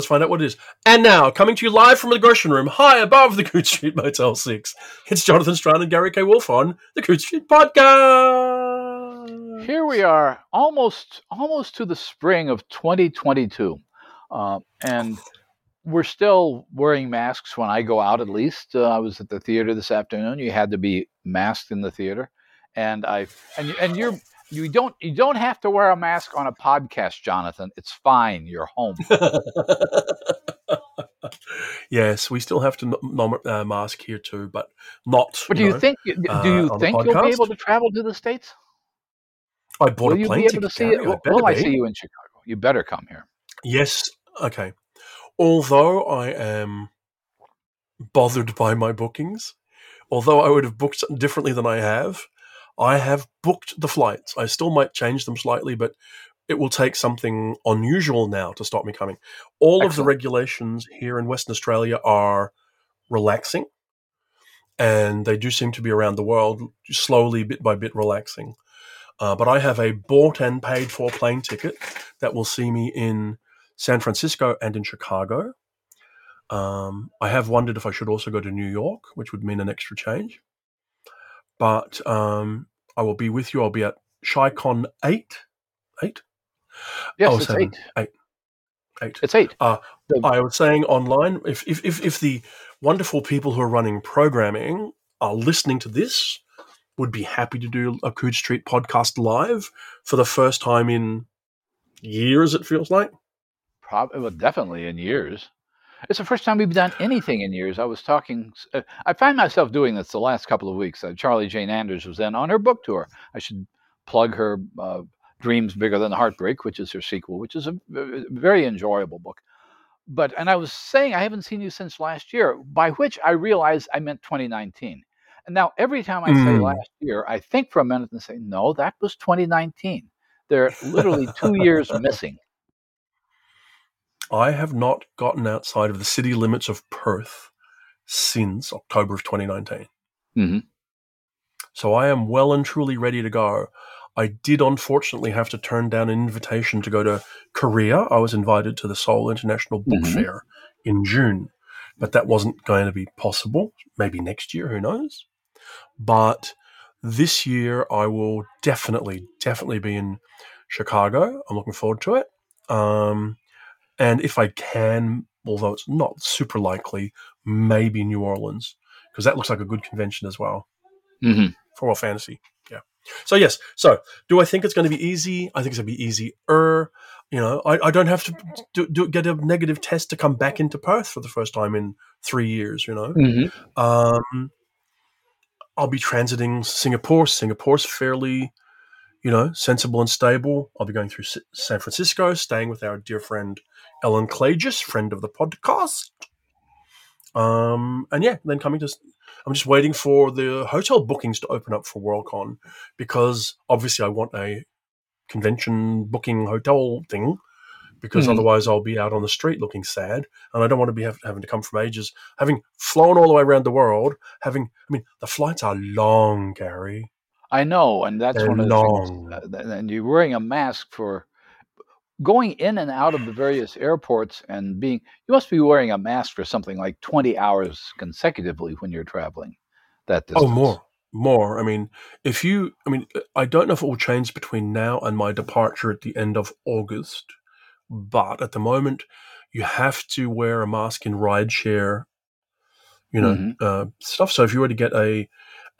Let's find out what it is. And now, coming to you live from the Gresham Room, high above the Coode Street Motel 6, it's Jonathan Strahan and Gary K. Wolfe on the Coode Street Podcast. Here we are, almost almost to the spring of 2022. Uh, and we're still wearing masks when I go out, at least. Uh, I was at the theater this afternoon. You had to be masked in the theater. And I and and you're you don't you don't have to wear a mask on a podcast, Jonathan. It's fine. You're home. yes, we still have to n- uh, mask here too, but not. But do you, know, think do you uh, think you'll be able to travel to the states? I bought Will a plane you be able to see it? Will, will I see you in Chicago? You better come here. Yes. Okay. Although I am bothered by my bookings, although I would have booked differently than I have, I have booked the flights. I still might change them slightly, but it will take something unusual now to stop me coming. All Excellent. of the regulations here in Western Australia are relaxing, and they do seem to be around the world slowly, bit by bit, relaxing. Uh, but I have a bought and paid for plane ticket that will see me in San Francisco and in Chicago. Um, I have wondered if I should also go to New York, which would mean an extra change but um, I will be with you. I'll be at ChiCon eight, eight. Yes, oh, it's seven, eight. Eight. Eight. It's eight. Uh, I was saying online, if, if if if the wonderful people who are running programming are listening to this, would be happy to do a Coode Street podcast live for the first time in years. It feels like. Probably, well, definitely in years. It's the first time we've done anything in years. I was talking, uh, I find myself doing this the last couple of weeks. Uh, Charlie Jane Anders was in on her book tour. I should plug her uh, Dreams Bigger Than the Heartbreak, which is her sequel, which is a, very enjoyable book. But, and I was saying, I haven't seen you since last year, by which I realized I meant 2019. And now every time I mm. say last year, I think for a minute and say, no, that was 2019. They're literally two years missing. I have not gotten outside of the city limits of Perth since October of 2019. Mm-hmm. So I am well and truly ready to go. I did unfortunately have to turn down an invitation to go to Korea. I was invited to the Seoul International Book mm-hmm. Fair in June, but that wasn't going to be possible. Maybe next year, who knows? But this year, I will definitely, definitely be in Chicago. I'm looking forward to it. Um, and if I can, although it's not super likely, maybe New Orleans because that looks like a good convention as well mm-hmm. for World Fantasy. Yeah. So yes. So do I think it's going to be easy? I think it's going to be easier. You know, I, I don't have to do, do, get a negative test to come back into Perth for the first time in three years. You know, mm-hmm. um, I'll be transiting Singapore. Singapore's fairly, you know, sensible and stable. I'll be going through San Francisco, staying with our dear friend Ellen Klages, friend of the podcast. Um, and yeah, then coming to, I'm just waiting for the hotel bookings to open up for Worldcon because obviously I want a convention booking hotel thing because mm-hmm. otherwise I'll be out on the street looking sad, and I don't want to be have, having to come from ages, having flown all the way around the world. Having, I mean, the flights are long, Gary. I know, and that's They're one of the long. things. Uh, and you're wearing a mask for going in and out of the various airports and being you must be wearing a mask for something like 20 hours consecutively when you're traveling that distance. oh more more i mean if you i mean i don't know if it will change between now and my departure at the end of august but at the moment you have to wear a mask in rideshare you know mm-hmm. uh, stuff so if you were to get a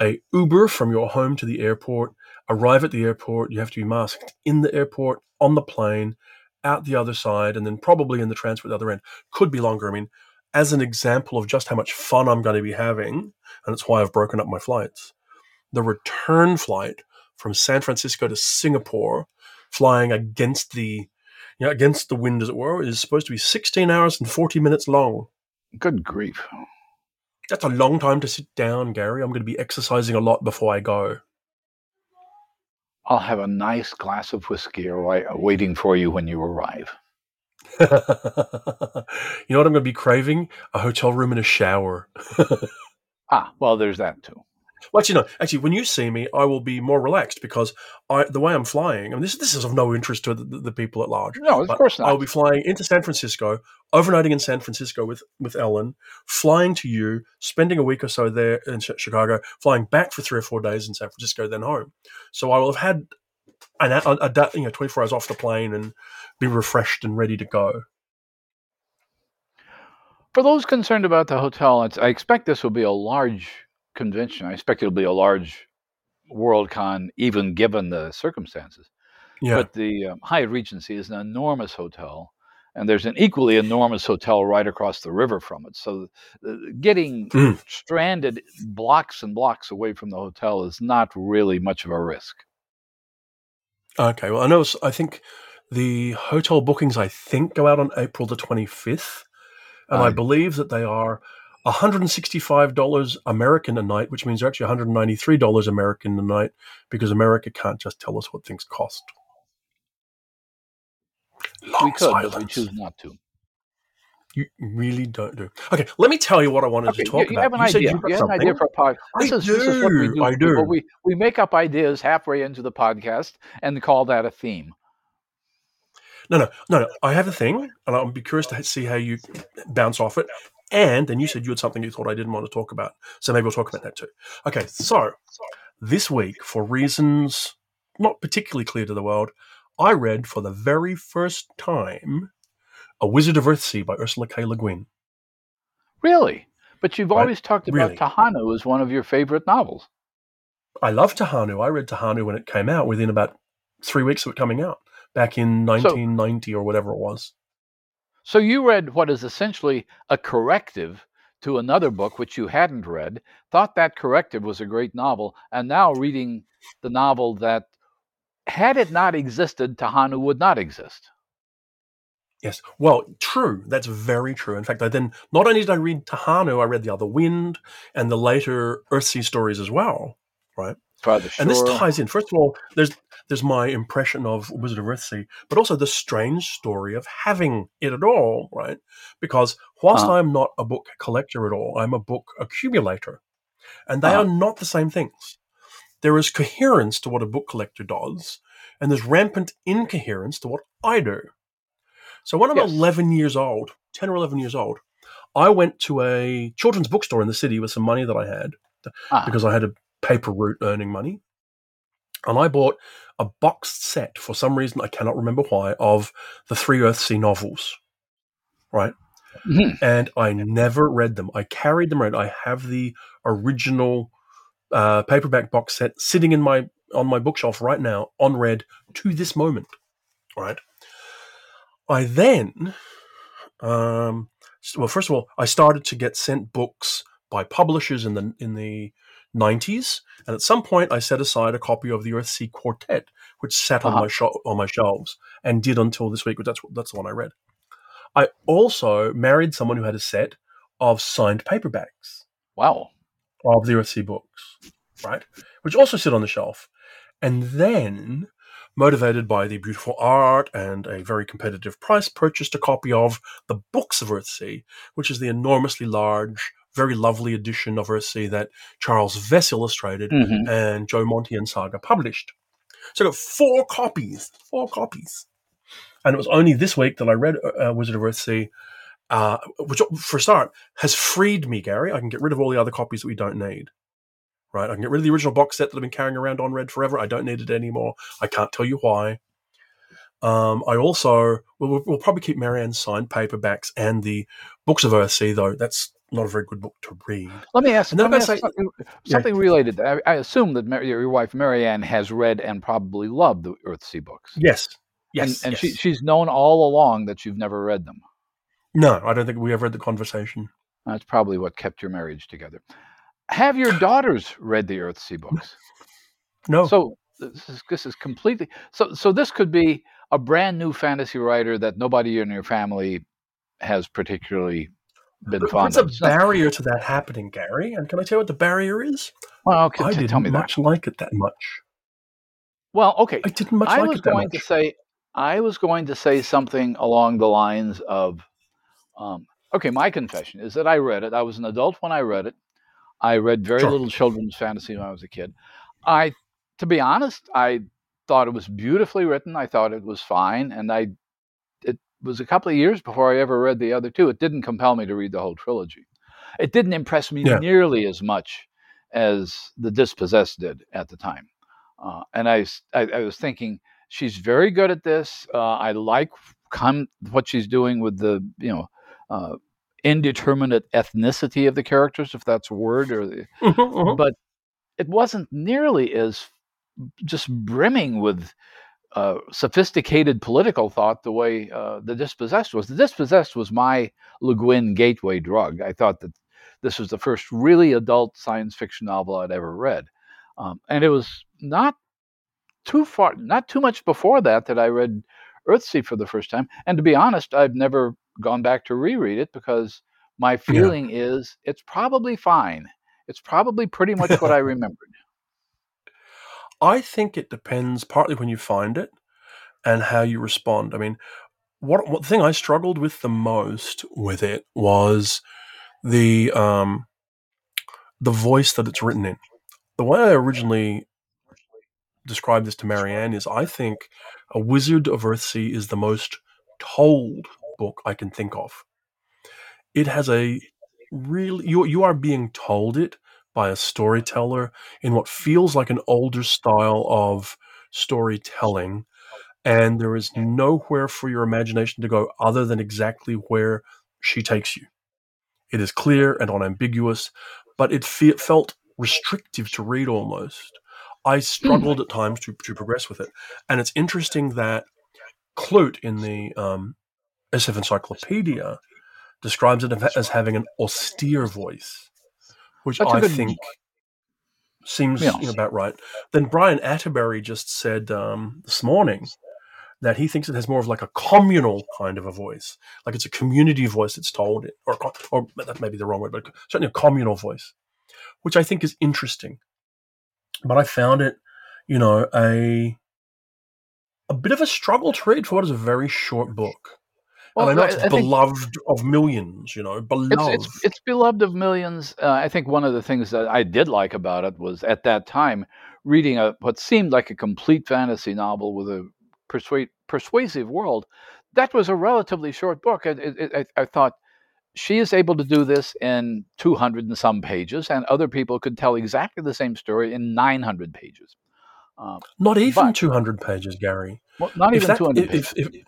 a uber from your home to the airport arrive at the airport you have to be masked in the airport on the plane, out the other side, and then probably in the transfer at the other end. Could be longer. I mean, as an example of just how much fun I'm going to be having, and it's why I've broken up my flights. The return flight from San Francisco to Singapore, flying against the you know, against the wind, as it were, is supposed to be 16 hours and 40 minutes long. Good grief. That's a long time to sit down, Gary. I'm going to be exercising a lot before I go. I'll have a nice glass of whiskey waiting for you when you arrive. you know what I'm going to be craving? A hotel room and a shower. ah, well, there's that too. Well, actually, no. Actually, when you see me, I will be more relaxed because I, the way I'm flying, I mean, this, this is of no interest to the, the people at large. No, of course not. I'll be flying into San Francisco, overnighting in San Francisco with, with Ellen, flying to you, spending a week or so there in Chicago, flying back for three or four days in San Francisco, then home. So I will have had an, a, a, you know 24 hours off the plane and be refreshed and ready to go. For those concerned about the hotel, I expect this will be a large convention. I expect it'll be a large Worldcon, even given the circumstances. Yeah. But the um, Hyatt Regency is an enormous hotel, and there's an equally enormous hotel right across the river from it. So uh, getting Mm. stranded blocks and blocks away from the hotel is not really much of a risk. Okay. Well, I know. I think the hotel bookings, I think, go out on April the 25th. And I believe that they are $165 American a night, which means they're actually $193 American a night because America can't just tell us what things cost. Long we could, but we choose not to. You really don't do. Okay, let me tell you what I wanted Okay, to you, talk you about. have an You idea. You have an idea for a pod. I is, this is what we do, do. I do. We, we make up ideas halfway into the podcast and call that a theme. No, no, no, no. I have a thing, and I'll be curious to see how you bounce off it. And then you said you had something you thought I didn't want to talk about, so maybe we'll talk about that too. Okay, so this week, for reasons not particularly clear to the world, I read for the very first time "A Wizard of Earthsea" by Ursula K. Le Guin. Really? But you've always talked about really. Tehanu as one of your favorite novels. I love Tehanu. I read Tehanu when it came out, within about three weeks of it coming out, back in 1990 or whatever it was. So you read what is essentially a corrective to another book which you hadn't read, thought that corrective was a great novel, and now reading the novel that, had it not existed, Tehanu would not exist. Yes. Well, true. That's very true. In fact, I then not only did I read Tehanu, I read The Other Wind and the later Earthsea stories as well. Right. And this ties in. First of all, there's there's my impression of Wizard of Earthsea, but also the strange story of having it at all, right? Because whilst Uh-huh. I'm not a book collector at all, I'm a book accumulator. And they Uh-huh. are not the same things. There is coherence to what a book collector does, and there's rampant incoherence to what I do. So when I'm Yes. 11 years old, 10 or 11 years old, I went to a children's bookstore in the city with some money that I had Ah, because I had a paper route earning money. And I bought a boxed set for some reason, I cannot remember why, of the three Earthsea novels. Right. mhm. And I never read them. I carried them around. I have the original uh, paperback box set sitting in my on my bookshelf right now, unread to this moment. Right. I then, um, well, first of all, I started to get sent books by publishers in the in the 90s, and at some point, I set aside a copy of the Earthsea Quartet, which sat on Uh-huh. my sho- on my shelves and did until this week. But that's that's the one I read. I also married someone who had a set of signed paperbacks wow. of the Earthsea books, right? Which also sit on the shelf. And then, motivated by the beautiful art and a very competitive price, purchased a copy of the Books of Earthsea, which is the enormously large, very lovely edition of Earthsea that Charles Vess illustrated Mhm. and Joe Monti and Saga published. So I got four copies, four copies. And it was only this week that I read uh, Wizard of Earthsea, uh, which, for a start, has freed me, Gary. I can get rid of all the other copies that we don't need. Right? I can get rid of the original box set that I've been carrying around on Red forever. I don't need it anymore. I can't tell you why. Um, I also, well, we'll, we'll probably keep Marianne's signed paperbacks and the Books of Earthsea, though that's not a very good book to read. Let me ask, let me ask say- something, Yeah. related. I, I assume that Mar- your wife Marianne has read and probably loved the Earthsea books. Yes. Yes. and and yes. she, she's known all along that you've never read them. no, I don't think we ever had the conversation. That's probably what kept your marriage together. Have your daughters read the Earthsea books? No. So this is, this is completely so. So this could be a brand new fantasy writer that nobody in your family has particularly been But fond There's of. a barrier to that happening, Gary. And can I tell you what the barrier is? well, okay, I t- didn't tell me that. much like it that much. Well, okay. I didn't much I like was it that going much. to say I was going to say something along the lines of um, okay, my confession is that I read it. I was an adult when I read it. I read very Sure. little children's fantasy when I was a kid. I, to be honest, I thought it was beautifully written. I thought it was fine, and I, was a couple of years before I ever read the other two. It didn't compel me to read the whole trilogy. It didn't impress me Yeah. nearly as much as the Dispossessed did at the time. Uh, and I was thinking she's very good at this. Uh, I like com- what she's doing with the you know uh, indeterminate ethnicity of the characters, if that's a word, or the, Mhm, mhm. but it wasn't nearly as just brimming with uh, sophisticated political thought the way uh, the dispossessed was. The dispossessed was my Le Guin gateway drug. I thought that this was the first really adult science fiction novel I'd ever read, um, and it was not too far, not too much before that that I read Earthsea for the first time. And to be honest, I've never gone back to reread it because my feeling is it's probably fine. It's probably pretty much what I remembered. I think it depends partly when you find it and how you respond. I mean, what what thing I struggled with the most with it was the um the voice that it's written in. The way I originally described this to Marianne is I think A Wizard of Earthsea is the most told book I can think of. It has a really you you are being told it by a storyteller in what feels like an older style of storytelling and there is nowhere for your imagination to go other than exactly where she takes you. It is clear and unambiguous, but it fe- felt restrictive to read almost. I struggled at times to, to progress with it. And it's interesting that Clute in the um, SF Encyclopedia describes it as having an austere voice, which That's I think seems Yeah. you know, about right. Then Brian Attebery just said um, this morning that he thinks it has more of like a communal kind of a voice, like it's a community voice that's told it, or or that may be the wrong word, but certainly a communal voice, which I think is interesting. But I found it, you know, a a bit of a struggle to read for what is a very short book. Well, and I know it's I beloved of millions, you know, beloved. It's, it's it's beloved of millions. Uh, I think one of the things that I did like about it was at that time reading a what seemed like a complete fantasy novel with a persuade, persuasive world. That was a relatively short book. It, it, it, I, I thought she is able to do this in 200 and some pages, and other people could tell exactly the same story in 900 pages. Um, Not even but- 200 pages, Gary. well, not If even that- 200 if- pages. if-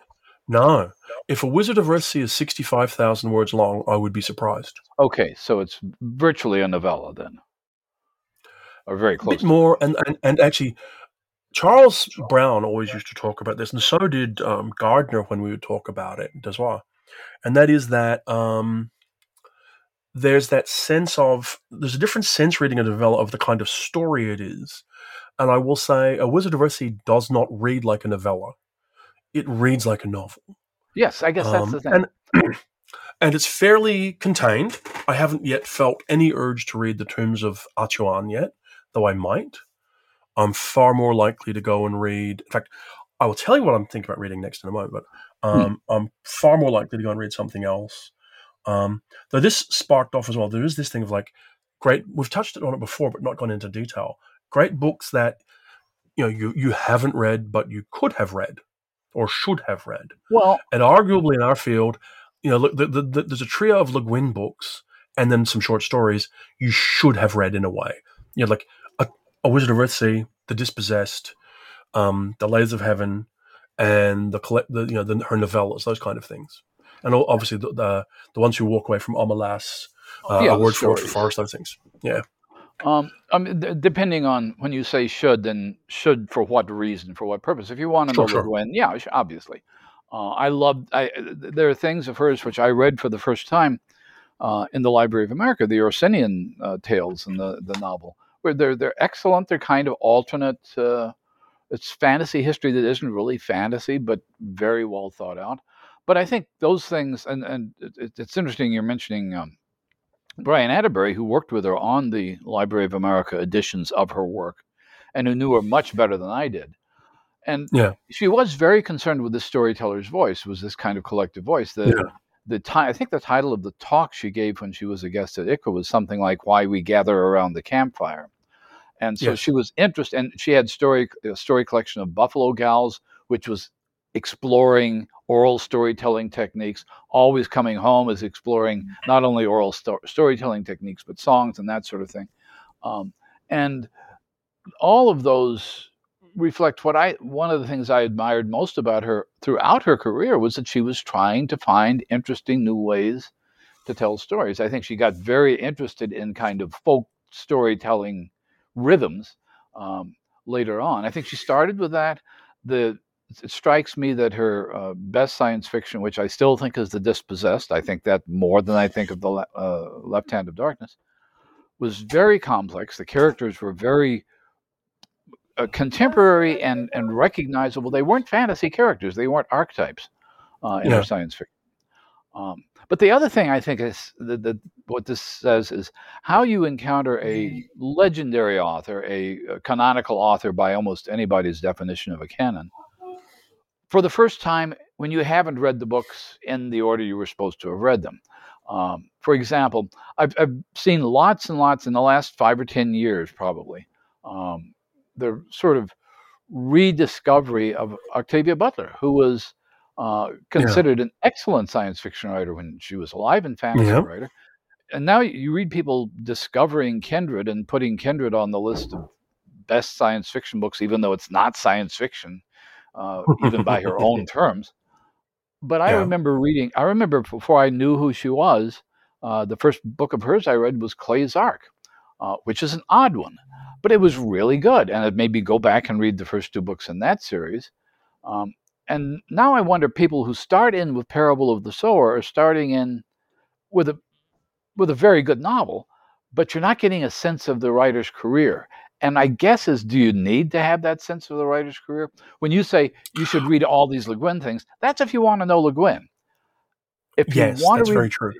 No. If A Wizard of Earthsea is 65,000 words long, I would be surprised. okay, so it's virtually a novella then, or very A close. bit more, and, and, and actually, Charles Brown always used to talk about this, and so did um, Gardner when we would talk about it well. And that is that um, there's that sense of, there's a different sense reading a novella of the kind of story it is. And I will say, A Wizard of Earthsea does not read like a novella. It reads like a novel. Yes, I guess that's Um, the thing. And, and it's fairly contained. I haven't yet felt any urge to read the Tombs of Atuan yet, though I might. I'm far more likely to go and read. In fact, I will tell you what I'm thinking about reading next in a moment, but um, I'm far more likely to go and read something else. Um, though this sparked off as well. There is this thing of like great. We've touched on it before, but not gone into detail. Great books that you know you you haven't read, but you could have read or should have read well, and arguably in our field, you know, look, the, the, the, there's a trio of Le Guin books and then some short stories you should have read in a way. You know, like a, a Wizard of Earthsea, The Dispossessed, um, The Lathes of Heaven, and the collect, the, you know, the, her novellas, those kind of things. And obviously the the, the ones who walk away from Omelas, uh, Yeah, a word for for forest, those things. Yeah, Um, I mean, d- depending on when you say should, then should for what reason, for what purpose? If you want to know sure. when, yeah, obviously. Uh, I love. I there are things of hers which I read for the first time uh, in the Library of America, the Orsinian uh, tales in the the novel, where they're they're excellent. They're kind of alternate. Uh, it's fantasy history that isn't really fantasy, but very well thought out. But I think those things, and and it- it's interesting you're mentioning. Um, Brian Attebery, who worked with her on the Library of America editions of her work, and who knew her much better than I did. And Yeah. she was very concerned with the storyteller's voice, was this kind of collective voice. The Yeah. the ti- I think the title of the talk she gave when she was a guest at ICFA was something like "Why We Gather Around the Campfire," and so Yes. she was interested. And she had story a story collection of Buffalo Gals, which was exploring oral storytelling techniques. Always coming home is exploring not only oral sto- storytelling techniques but songs and that sort of thing. Um, and all of those reflect what I one of the things I admired most about her throughout her career was that she was trying to find interesting new ways to tell stories. I think she got very interested in kind of folk storytelling rhythms um, later on. I think she started with that. The it strikes me that her uh, best science fiction, which I still think is The Dispossessed, I think that more than I think of the Le- uh, Left Hand of Darkness, was very complex. The characters were very uh, contemporary and, and recognizable. They weren't fantasy characters. They weren't archetypes uh, in Yeah. her science fiction. Um, but the other thing I think is that, that what this says is how you encounter a legendary author, a, a canonical author by almost anybody's definition of a canon, for the first time when you haven't read the books in the order you were supposed to have read them. Um, for example, I've, I've seen lots and lots in the last five or ten years, probably, um, the sort of rediscovery of Octavia Butler, who was uh, considered an excellent science fiction writer when she was alive and fantasy Yeah. writer. And now you read people discovering Kindred and putting Kindred on the list of best science fiction books, even though it's not science fiction, uh, even by her own terms. But I Yeah. remember reading, I remember before I knew who she was, uh, the first book of hers I read was Clay's Ark, uh, which is an odd one, but it was really good. And it made me go back and read the first two books in that series. Um, and now I wonder people who start in with Parable of the Sower are starting in with a with a very good novel, but you're not getting a sense of the writer's career. And I guess is do you need to have that sense of the writer's career? When you say you should read all these Le Guin things, that's if you want to know Le Guin. If you yes, want that's to read, very true.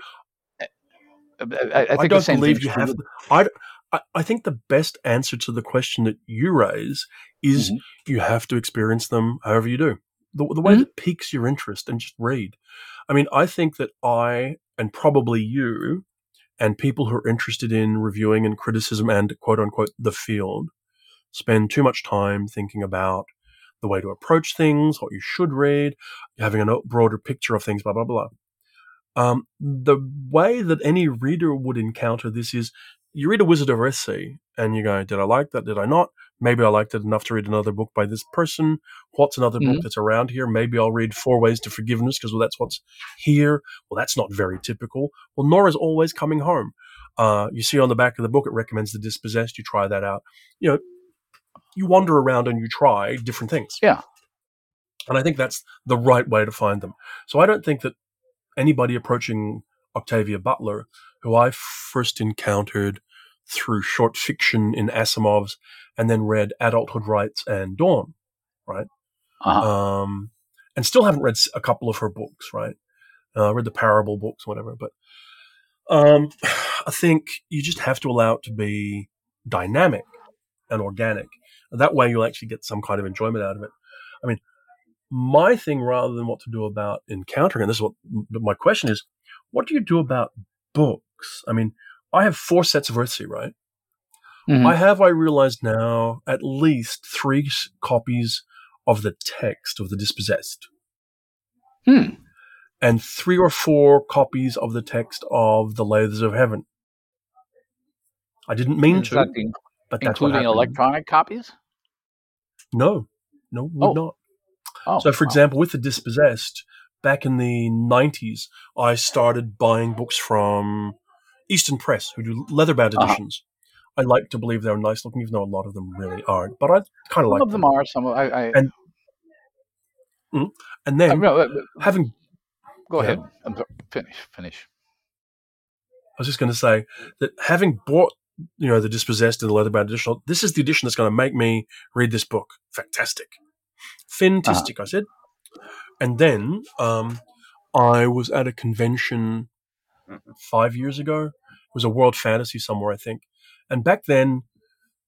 I, I think I, the don't same believe you have. I, I I think the best answer to the question that you raise is Mhm. you have to experience them however you do. The, the way Mhm. that piques your interest and just read. I mean, I think that I and probably you and people who are interested in reviewing and criticism and quote unquote the field spend too much time thinking about the way to approach things, what you should read, having a broader picture of things, blah, blah, blah. Um, the way that any reader would encounter this is you read a Wizard of Earthsea and you go, Did I like that? Did I not? Maybe I liked it enough to read another book by this person. What's another book Mhm. that's around here? Maybe I'll read Four Ways to Forgiveness because well, that's what's here. Well, that's not very typical. Well, Nora's always coming home. Uh, you see on the back of the book, it recommends The Dispossessed. You try that out. You know, you wander around and you try different things. Yeah. And I think that's the right way to find them. So I don't think that anybody approaching Octavia Butler, who I first encountered through short fiction in Asimov's and then read Adulthood Rites and Dawn, uh-huh. um, and still haven't read a couple of her books, right? Uh, I read the Parable books, whatever. But um, I think you just have to allow it to be dynamic and organic. That way, you'll actually get some kind of enjoyment out of it. I mean, my thing, rather than what to do about encountering, and this is what my question is: What do you do about books? I mean, I have four sets of Earthsea, right? Mhm. I have, I realize now, at least three copies of the text of The Dispossessed, Hmm. and three or four copies of the text of The Lathes of Heaven. I didn't mean to, the- but that's including electronic copies? No, no, would Oh. not. Oh, So, for wow. example, with The Dispossessed, back in the 90s, I started buying books from Easton Press, who do leatherbound Uh-huh. editions. I like to believe they're nice looking, even though a lot of them really aren't. But I kind of like some of them are. Some of, I, I, And And I then no, uh, having, go ahead. Finish. Finish. I was just going to say that having bought, you know, The Dispossessed and the leatherbound edition, this is the edition that's going to make me read this book. Fantastic. Fantastic, I said. And then um, I was at a convention five years ago. It was a World Fantasy somewhere, I think. And back then,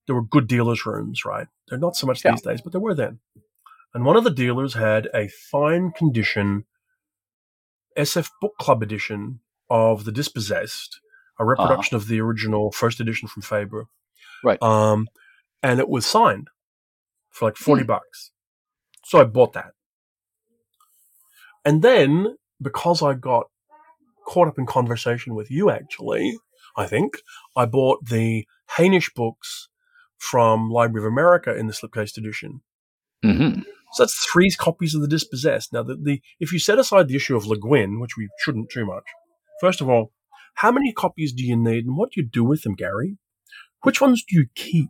there were good dealers' rooms, right? They're not so much Yeah. these days, but there were then. And one of the dealers had a fine condition SF Book Club edition of The Dispossessed, a reproduction of the original first edition from Faber. Right. Um, and it was signed for like 40 Hmm. bucks. So I bought that. And then, because I got caught up in conversation with you, actually, I think, I bought the Hainish books from Library of America in the slipcase edition. hmm So that's three copies of The Dispossessed. Now, the, the if you set aside the issue of Le Guin, which we shouldn't too much, first of all, how many copies do you need and what do you do with them, Gary? Which ones do you keep?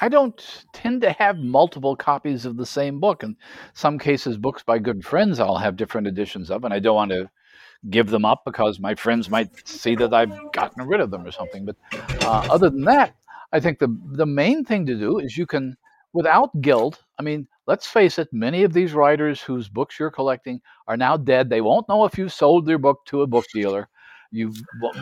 I don't tend to have multiple copies of the same book. In some cases, books by good friends I'll have different editions of, and I don't want to give them up because my friends might see that I've gotten rid of them or something. But uh, other than that, I think the the main thing to do is you can, without guilt. I mean, let's face it. Many of these writers whose books you're collecting are now dead. They won't know if you sold their book to a book dealer. You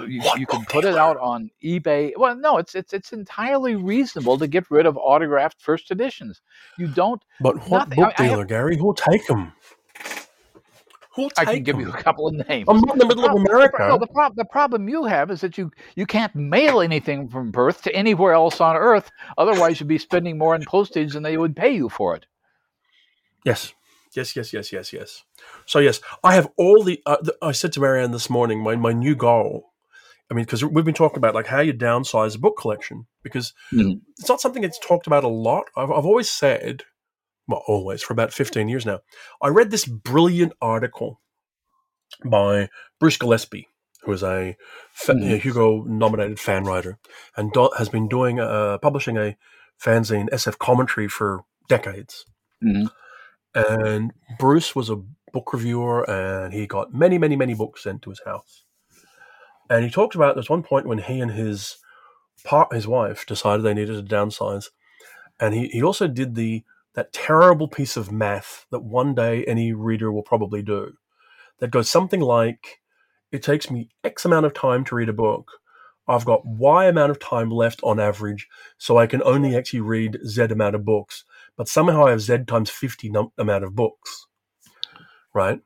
you, you can put it out on eBay. Well, no, it's it's it's entirely reasonable to get rid of autographed first editions. You don't. But what Nothing. book I- I have- dealer, Gary? Who'll take them? Who'll take I can give 'em? you a couple of names. I'm in the middle of prob- America. No, the, prob- the problem you have is that you you can't mail anything from Perth to anywhere else on Earth. Otherwise, you'd be spending more in postage than they would pay you for it. Yes. Yes, yes, yes, yes, yes. So, yes, I have all the. Uh, the I said to Marianne this morning, my, my new goal. I mean, because we've been talking about like how you downsize a book collection because Mhm. it's not something that's talked about a lot. I've, I've always said, well, always for about 15 years now. I read this brilliant article by Bruce Gillespie, who is a fa- Mhm. Hugo nominated fan writer and do- has been doing uh, publishing a fanzine SF commentary for decades. Mhm. And Bruce was a book reviewer and he got many, many, many books sent to his house. And he talked about there's one point when he and his part his wife decided they needed to downsize. And he, he also did the that terrible piece of math that one day any reader will probably do. That goes something like it takes me X amount of time to read a book. I've got Y amount of time left on average, so I can only actually read Z amount of books. But somehow I have Z times 50 num- amount of books. Right?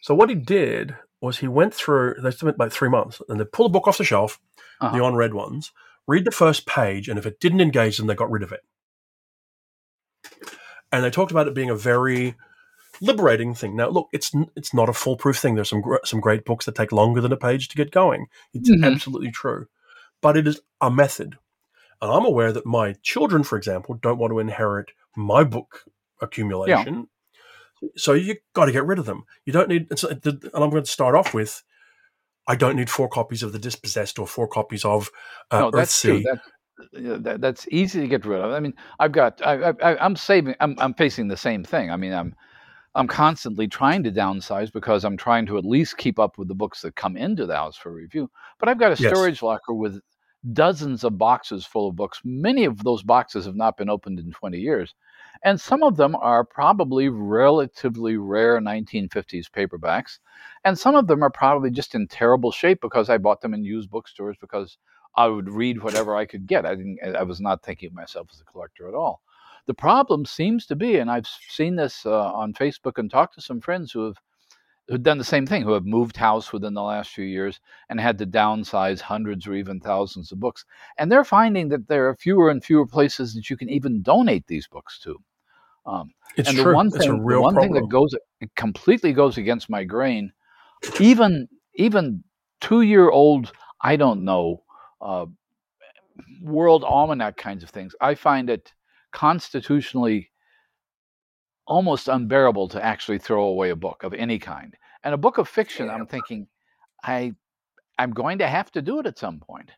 So what he did was he went through, they spent about three months, and they pull a book off the shelf, Uh-huh. the unread ones, read the first page, and if it didn't engage them, they got rid of it. And they talked about it being a very liberating thing. Now, look, it's it's not a foolproof thing. There's some gr- some great books that take longer than a page to get going. It's Mhm. absolutely true, but it is a method. And I'm aware that my children, for example, don't want to inherit my book accumulation. Yeah. So you got to get rid of them. You don't need. And I'm going to start off with. I don't need four copies of The Dispossessed or four copies of uh, no, that's true. Earthsea. That, yeah, that, that's easy to get rid of. I mean, I've got, I, I, I'm saving, I'm, I'm facing the same thing. I mean, I'm, I'm constantly trying to downsize because I'm trying to at least keep up with the books that come into the house for review. But I've got a Yes. storage locker with dozens of boxes full of books. Many of those boxes have not been opened in 20 years. And some of them are probably relatively rare 1950s paperbacks. And some of them are probably just in terrible shape because I bought them in used bookstores because I would read whatever I could get. I didn't. I was not thinking of myself as a collector at all. The problem seems to be, and I've seen this uh, on Facebook and talked to some friends who have who've done the same thing, who have moved house within the last few years and had to downsize hundreds or even thousands of books, and they're finding that there are fewer and fewer places that you can even donate these books to. Um, It's and true. the one it's thing, a the one problem. thing that goes it completely goes against my grain, even even two year old, I don't know, uh, world almanac kinds of things. I find it constitutionally almost unbearable to actually throw away a book of any kind. And a book of fiction, I'm thinking, I I'm going to have to do it at some point.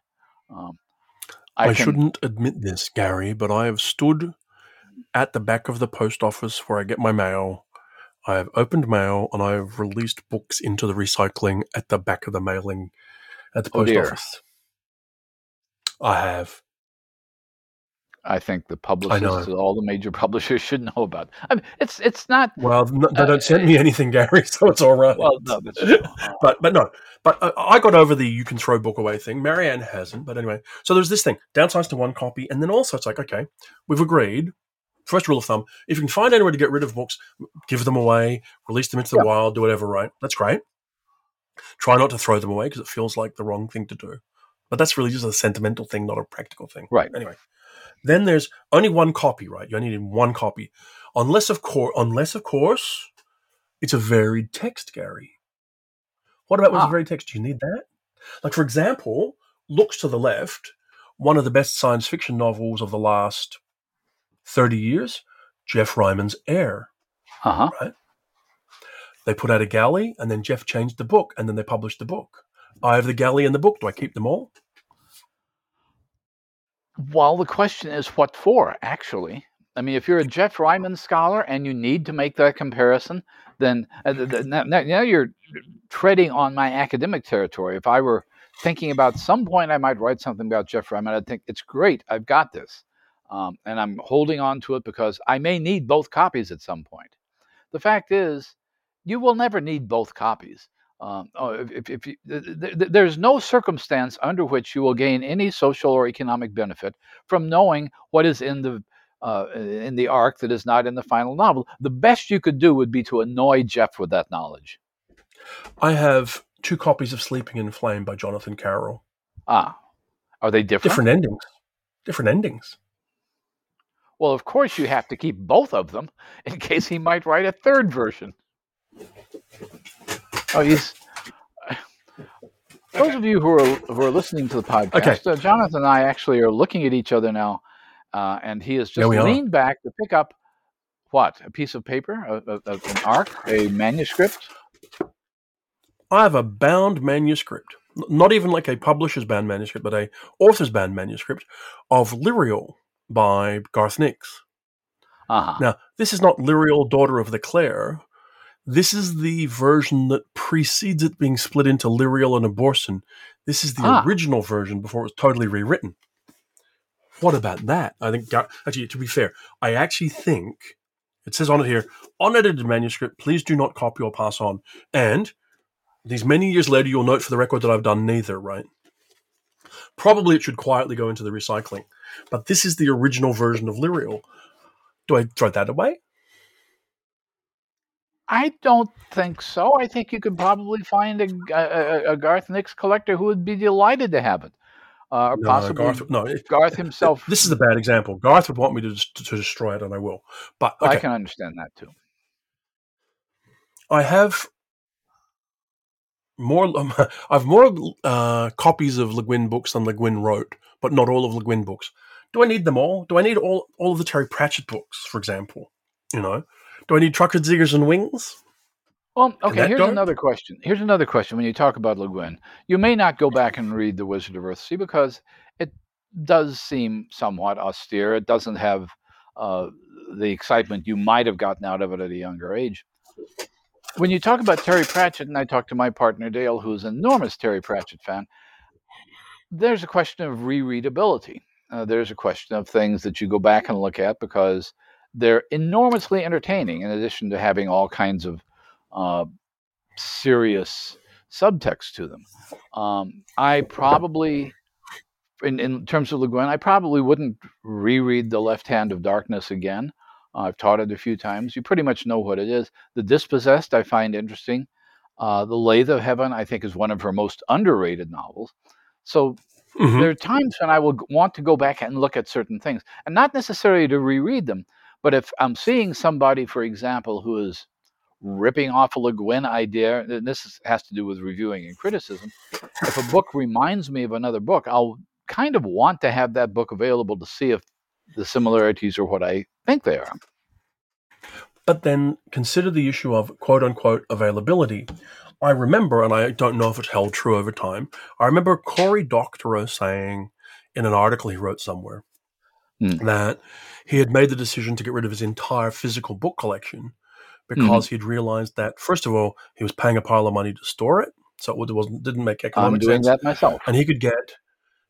Um, I, can- shouldn't admit this, Gary, but I have stood at the back of the post office where I get my mail. I have opened mail and I have released books into the recycling at the back of the mailing at the Oh, post dear. office. I have. I think the publishers, all the major publishers, should know about. I mean, it's it's not. Well, n- they Uh, don't send me anything, Gary, so it's all right. Well, no, but but no, but uh, I got over the you can throw book away thing. Marianne hasn't, but anyway. So there's this thing: downsize to one copy, and then also it's like, okay, we've agreed. First rule of thumb: if you can find anywhere to get rid of books, give them away, release them into the Yeah. wild, do whatever. Right? That's great. Try not to throw them away because it feels like the wrong thing to do. But that's really just a sentimental thing, not a practical thing. Right. Anyway, then there's only one copy, right? You only need one copy, unless of course, unless of course, it's a varied text, Gary. What about with Ah. a varied text? Do you need that? Like, for example, looks to the left, one of the best science fiction novels of the last 30 years, Geoff Ryman's Air. Uh huh. Right? They put out a galley, and then Geoff changed the book, and then they published the book. I have the galley and the book. Do I keep them all? Well, the question is what for, actually. I mean, if you're a Geoff Ryman scholar and you need to make that comparison, then uh, th- th- now, now now you're treading on my academic territory. If I were thinking about some point I might write something about Geoff Ryman, I'd think it's great, I've got this. Um, and I'm holding on to it because I may need both copies at some point. The fact is, you will never need both copies. Um, oh, if, if, if you, th- th- there's no circumstance under which you will gain any social or economic benefit from knowing what is in the uh, in the arc that is not in the final novel. The best you could do would be to annoy Geoff with that knowledge. I have two copies of Sleeping in Flame by Jonathan Carroll. Ah, are they different? Different endings. Different endings. Well, of course you have to keep both of them in case he might write a third version. Oh, he's. Those of you who are who are listening to the podcast, uh, Jonathan and I actually are looking at each other now, uh, and he has just we are. leaned back to pick up what a piece of paper, a, a, an arc, a manuscript. I have a bound manuscript, not even like a publisher's bound manuscript, but a author's bound manuscript of Lirael by Garth Nix. Uh-huh. Now, this is not Lirael, daughter of the Clayr. This is the version that precedes it being split into Lirael and Abhorsen. This is the Ah. original version before it was totally rewritten. What about that? I think, actually, to be fair, I actually think it says on it here, unedited manuscript, please do not copy or pass on. And these many years later, you'll note for the record that I've done neither, right? Probably it should quietly go into the recycling. But this is the original version of Lirael. Do I throw that away? I don't think so. I think you could probably find a, a, a Garth Nix collector who would be delighted to have it, uh, or No, possibly Garth, no, it- Garth himself. This is a bad example. Garth would want me to, to, destroy it, and I will. But I can understand that too. I have more. Um, I have more uh, copies of Le Guin books than Le Guin wrote, but not all of Le Guin books. Do I need them all? Do I need all all of the Terry Pratchett books, for example? You know, do I need Truckers Diggers and Wings? Well, okay. Here's go? another question. Here's another question. When you talk about Le Guin, you may not go back and read The Wizard of Earthsea because it does seem somewhat austere. It doesn't have uh, the excitement you might have gotten out of it at a younger age. When you talk about Terry Pratchett, and I talk to my partner Dale, who's an enormous Terry Pratchett fan, there's a question of rereadability. Uh, there's a question of things that you go back and look at because they're enormously entertaining, in addition to having all kinds of uh, serious subtext to them. Um, I probably, in, in terms of Le Guin, I probably wouldn't reread The Left Hand of Darkness again. Uh, I've taught it a few times. You pretty much know what it is. The Dispossessed, I find interesting. Uh, the Lathe of Heaven, I think, is one of her most underrated novels. So Mhm. there are times when I will want to go back and look at certain things, and not necessarily to reread them, but if I'm seeing somebody, for example, who is ripping off a Le Guin idea, and this has to do with reviewing and criticism. If a book reminds me of another book, I'll kind of want to have that book available to see if the similarities are what I think they are. But then consider the issue of quote unquote availability. I remember, and I don't know if it's held true over time, I remember Cory Doctorow saying in an article he wrote somewhere Hmm. that he had made the decision to get rid of his entire physical book collection because he'd realized that, first of all, he was paying a pile of money to store it. So it wasn't didn't make economic. I'm economic doing sense that myself. and he could get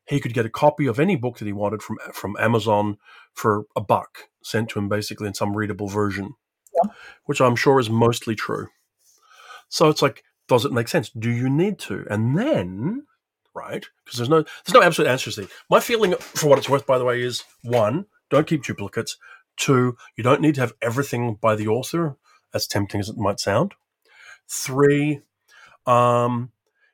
he could get a copy of any book that he wanted from from Amazon for a buck sent to him basically in some readable version, which I'm sure is mostly true. So it's like, does it make sense? Do you need to? And then, right? Because there's no there's no absolute answers there. My feeling, for what it's worth, by the way, is one, don't keep duplicates. Two, you don't need to have everything by the author, as tempting as it might sound. Three, um,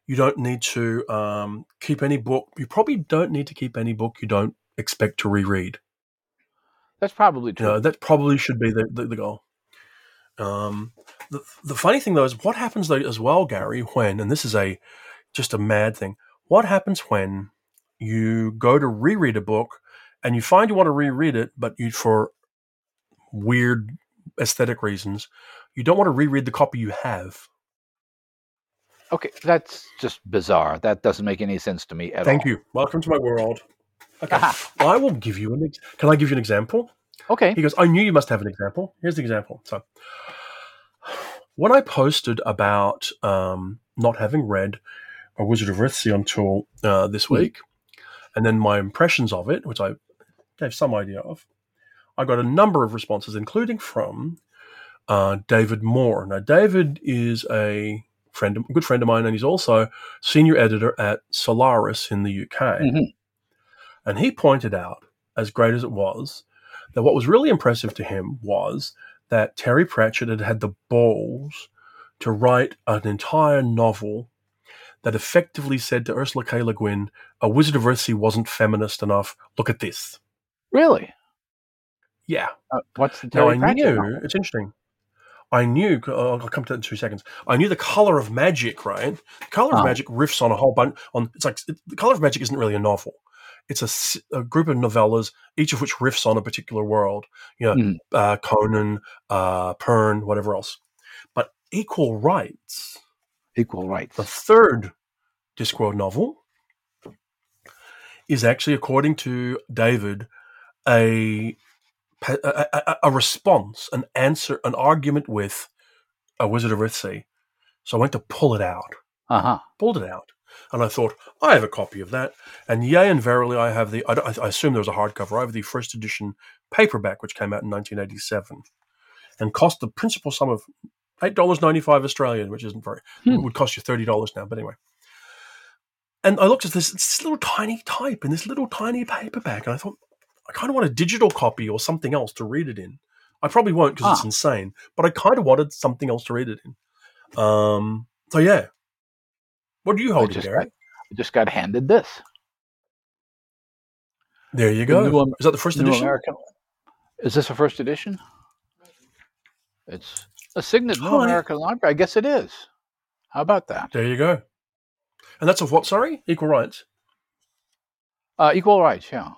You don't need to um, keep any book. You probably don't need to keep any book you don't expect to reread. That's probably You true. know, that probably should be the, the, the goal. Um, the, the funny thing though is what happens though as well, Gary, when and this is a just a mad thing. What happens when you go to reread a book and you find you want to reread it, but you for weird aesthetic reasons, you don't want to reread the copy you have. Okay, that's just bizarre. That doesn't make any sense to me at Thank all. Thank you. Welcome to my world. Okay. I will give you an. Ex- Can I give you an example? Okay. He goes, I knew you must have an example. Here's the example. So, when I posted about um, not having read A Wizard of Earthsea until uh, this Hmm. week, and then my impressions of it, which I gave some idea of, I got a number of responses, including from uh, David Moore. Now, David is a friend, a good friend of mine, and he's also senior editor at Solaris in the UK. Mhm. And he pointed out, as great as it was, that what was really impressive to him was that Terry Pratchett had had the balls to write an entire novel that effectively said to Ursula K. Le Guin, A Wizard of Earthsea wasn't feminist enough. Look at this. Really? Yeah. Uh, what's the Now, I knew, novel? it's interesting. I knew, uh, I'll come to that in two seconds. I knew the color of magic, right? The color of Oh. magic riffs on a whole bunch. On it's like it, the color of magic isn't really a novel. It's a group of novellas, each of which riffs on a particular world. You know, Mhm. uh, Conan, uh, Pern, whatever else. But Equal Rites, Equal rites. the third Discworld novel, is actually, according to David, a a, a, a response, an answer, an argument with a Wizard of Earthsea. So I went to pull it out, Uh huh. pulled it out, and I thought I have a copy of that. And yea, and verily, I have the. I, I assume there was a hardcover. I have the first edition paperback, which came out in 1987, and cost the principal sum of eight dollars ninety five Australian, which isn't very. Hmm. It would cost you thirty dollars now, but anyway. And I looked at this, this little tiny type in this little tiny paperback, and I thought, I kind of want a digital copy or something else to read it in. I probably won't because it's Ah. insane, but I kind of wanted something else to read it in. Um, so yeah, what do you hold, Gary? got- I just got handed this. There you go. New Is that the first edition? American. Is this a first edition? It's a Signet New Tiny. American Library. I guess it is. How about that? There you go. And that's of what? Sorry, equal rites. Uh, equal rites, yeah.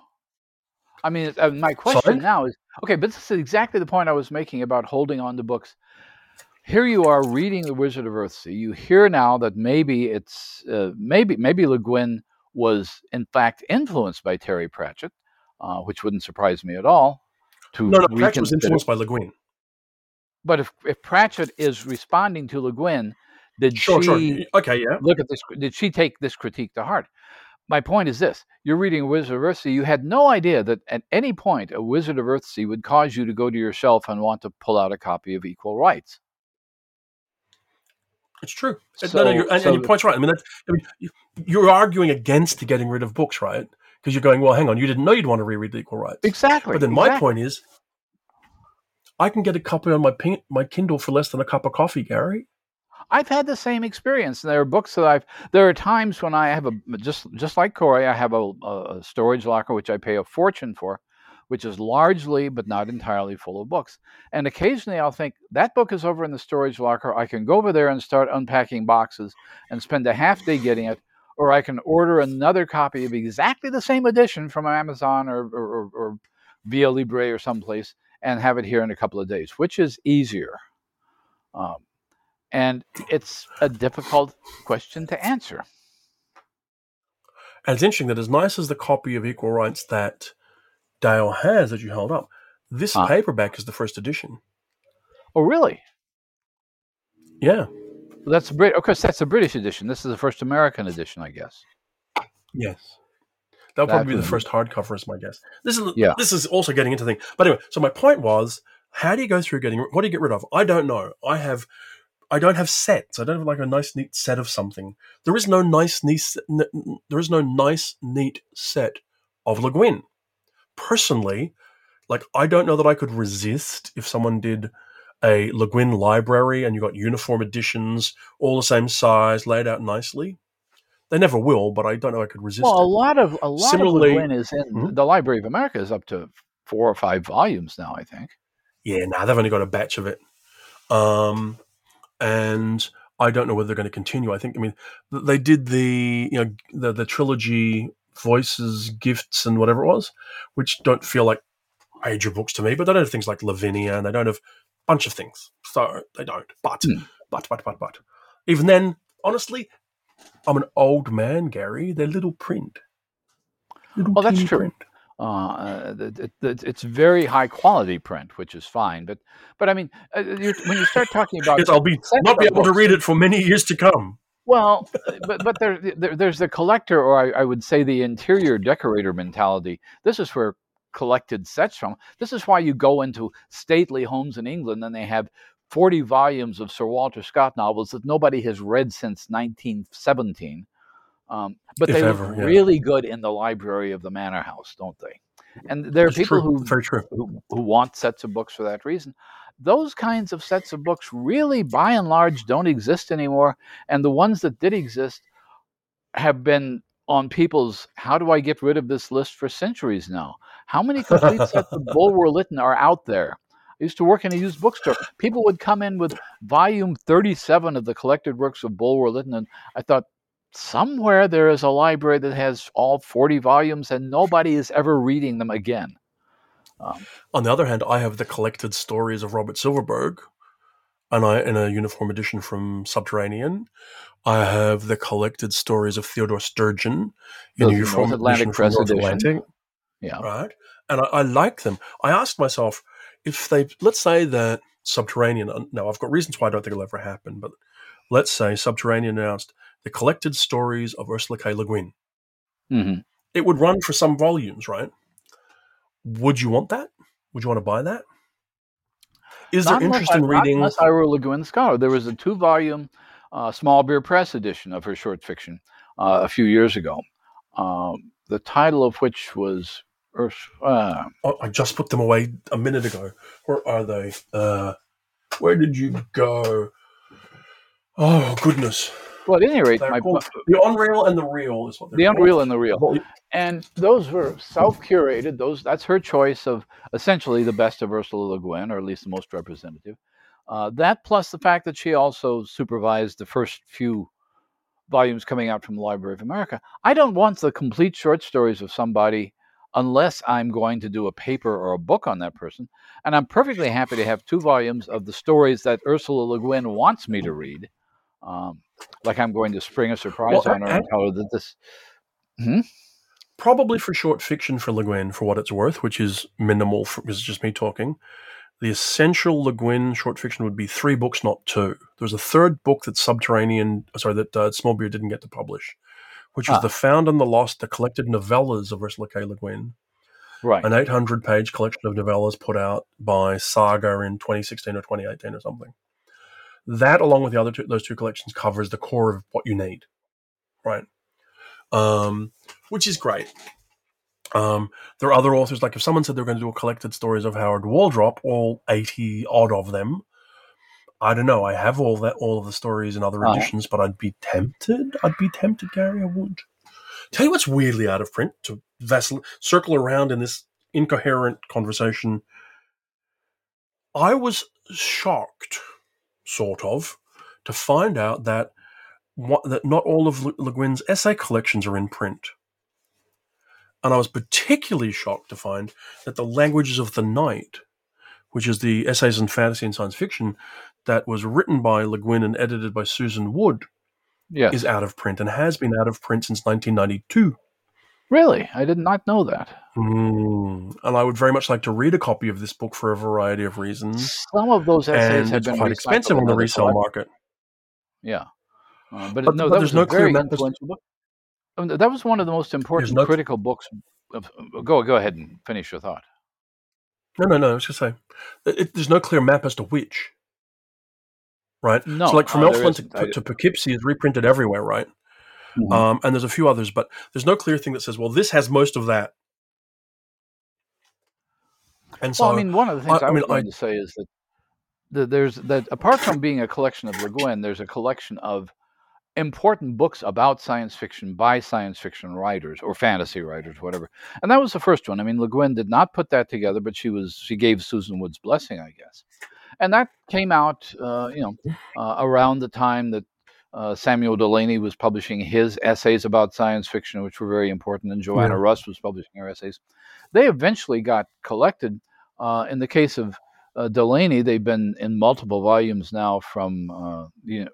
I mean, uh, my question Sorry? now is okay, but this is exactly the point I was making about holding on to books. Here you are reading The Wizard of Earthsea. You hear now that maybe it's uh, maybe maybe Le Guin was in fact influenced by Terry Pratchett, uh, which wouldn't surprise me at all. To No, no, Pratchett was influenced by Le Guin. But if, if Pratchett is responding to Le Guin, did Sure, she sure. Okay, yeah. look at this? Did she take this critique to heart? My point is this: you're reading Wizard of Earthsea. You had no idea that at any point a Wizard of Earthsea would cause you to go to your shelf and want to pull out a copy of Equal Rites. It's true. Uh, no, no, you're, and, so and your point's right. I mean, I mean, you- you're arguing against getting rid of books, right? Because you're going, well, hang on, you didn't know you'd want to reread the equal rites. Exactly. But then my point is, I can get a copy on my pin, my Kindle for less than a cup of coffee, Gary. I've had the same experience. There are books that I've. There are times when I have a just just like Corey. I have a, a storage locker which I pay a fortune for, which is largely but not entirely full of books. And occasionally I'll think that book is over in the storage locker. I can go over there and start unpacking boxes and spend a half day getting it, or I can order another copy of exactly the same edition from Amazon or or, or, or Via Libre or someplace and have it here in a couple of days, which is easier. Um, and it's a difficult question to answer. And it's interesting that as nice as the copy of Equal Rites that Dale has that you held up, this paperback is the first edition. Oh, really? Yeah. That's Brit. Of course, that's the British edition. This is the first American edition, I guess. Yes. That'll That probably be the first hardcover, is my guess. This is Yeah. this is also getting into the thing. But anyway, so my point was, how do you go through getting what do you get rid of? I don't know. I have I don't have sets. I don't have like a nice neat set of something. There is no nice neat n- there is no nice neat set of Le Guin. Personally, like I don't know that I could resist if someone did a Le Guin library and you got uniform editions, all the same size, laid out nicely. They never will, but I don't know I could resist Well, a it. lot of a lot Similarly- of Le Guin is in Mhm. the Library of America is up to four or five volumes now. I think. Yeah, nah, they've only got a batch of it. Um, and I don't know whether they're going to continue. I think, I mean, they did the, you know, the, the trilogy Voices, Gifts, and whatever it was, which don't feel like major books to me, but they don't have things like Lavinia and they don't have a bunch of things. So they don't. But, Hmm. but, but, but, but. Even then, honestly, I'm an old man, Gary. They're little print. Little Well, that's true. print. Uh, it, it, it- it's very high quality print, which is fine. But but I mean, uh, you when you start talking about Yes, I'll be not be able to read it for many years to come. Well, but but there, there there's the collector, or I, I would say the interior decorator mentality. This is where collected sets from. This is why you go into stately homes in England and they have 40 volumes of Sir Walter Scott novels that nobody has read since 1917. Um, but If they ever, look yeah. really good in the library of the manor house, don't they? And there are people true. who who, who want sets of books for that reason. Those kinds of sets of books really, by and large, don't exist anymore. And the ones that did exist have been on people's how do I get rid of this list for centuries now. How many complete sets of Bulwer Lytton are out there? I used to work in a used bookstore. People would come in with volume 37 of the collected works of Bulwer Lytton, and I thought, somewhere there is a library that has all 40 volumes, and nobody is ever reading them again. Um, On the other hand, I have the collected stories of Robert Silverberg, and I in a uniform edition from Subterranean. I have the collected stories of Theodore Sturgeon in a uniform North Atlantic edition from Press North. Atlantic, yeah. right? And I, I like them. I asked myself if they, let's say that Subterranean. Now, I've got reasons why I don't think it'll ever happen, but let's say Subterranean announced the collected stories of Ursula K. Le Guin. hmm It would run for some volumes, right? Would you want that? Would you want to buy that? Is there Not unless interest I- in reading? Unless I were a Le Guin scholar. There was a two volume uh, small beer press edition of her short fiction uh, a few years ago. Um, the title of which was Urs- uh, Oh, I just put them away a minute ago. Where are they? Uh, where did you go? Oh goodness! Well, at any rate, my, called- the Unreal and the Real is what the called. Unreal and the Real. And those were self-curated. Those that's her choice of essentially the best of Ursula Le Guin, or at least the most representative. Uh, that plus the fact that she also supervised the first few volumes coming out from the Library of America. I don't want the complete short stories of somebody unless I'm going to do a paper or a book on that person. And I'm perfectly happy to have two volumes of the stories that Ursula Le Guin wants me to read. Um, like I'm going to spring a surprise Well, on her and tell her that this. probably for short fiction for Le Guin, for what it's worth, which is minimal. For, is just me talking. The essential Le Guin short fiction would be three books, not two. There was a third book that Subterranean, sorry, that uh, Small Beer didn't get to publish, which was Ah. The Found and the Lost, the collected novellas of Ursula K. Le Guin. Right. an 800 page collection of novellas put out by Saga in 2016 or 2018 or something. That, along with the other two, those two collections, covers the core of what you need, right? Um, which is great. Um, there are other authors, like if someone said they were going to do a collected stories of Howard Waldrop, all 80 odd of them, I don't know. I have all that, all of the stories in other Uh-huh. editions, but I'd be tempted. I'd be tempted, Gary. I would. Tell you what's weirdly out of print to vessel circle around in this incoherent conversation. I was shocked, sort of, to find out that what, that not all of Le Guin's essay collections are in print. And I was particularly shocked to find that the Languages of the Night, which is the essays in fantasy and science fiction that was written by Le Guin and edited by Susan Wood, Yes. is out of print and has been out of print since 1992. Really? I did not know that. Mm. And I would very much like to read a copy of this book for a variety of reasons. Some of those essays And have been quite expensive on the resale collections. market. Yeah. Uh, but, But- no, but that there's was no clear very map as- influential book. I mean, that was one of the most important no- critical books. Of, go go ahead and finish your thought. No, no, no. I was just saying, it, it- there's no clear map as to which. Right. No, so, like from uh, Elfland to, to Poughkeepsie is reprinted everywhere, right? Mhm. Um, and there's a few others, but there's no clear thing that says, well, this has most of that. And so, well, I mean, one of the things I- I, I mean, going to say is that, there's that apart from being a collection of Le Guin, there's a collection of important books about science fiction by science fiction writers or fantasy writers, whatever. And that was the first one. I mean, Le Guin did not put that together, but she was she gave Susan Wood's blessing, I guess. And that came out, uh, you know, uh, around the time that uh, Samuel Delany was publishing his essays about science fiction, which were very important, and Joanna yeah. Russ was publishing her essays. They eventually got collected. Uh, in the case of uh, Delany, they've been in multiple volumes now from uh,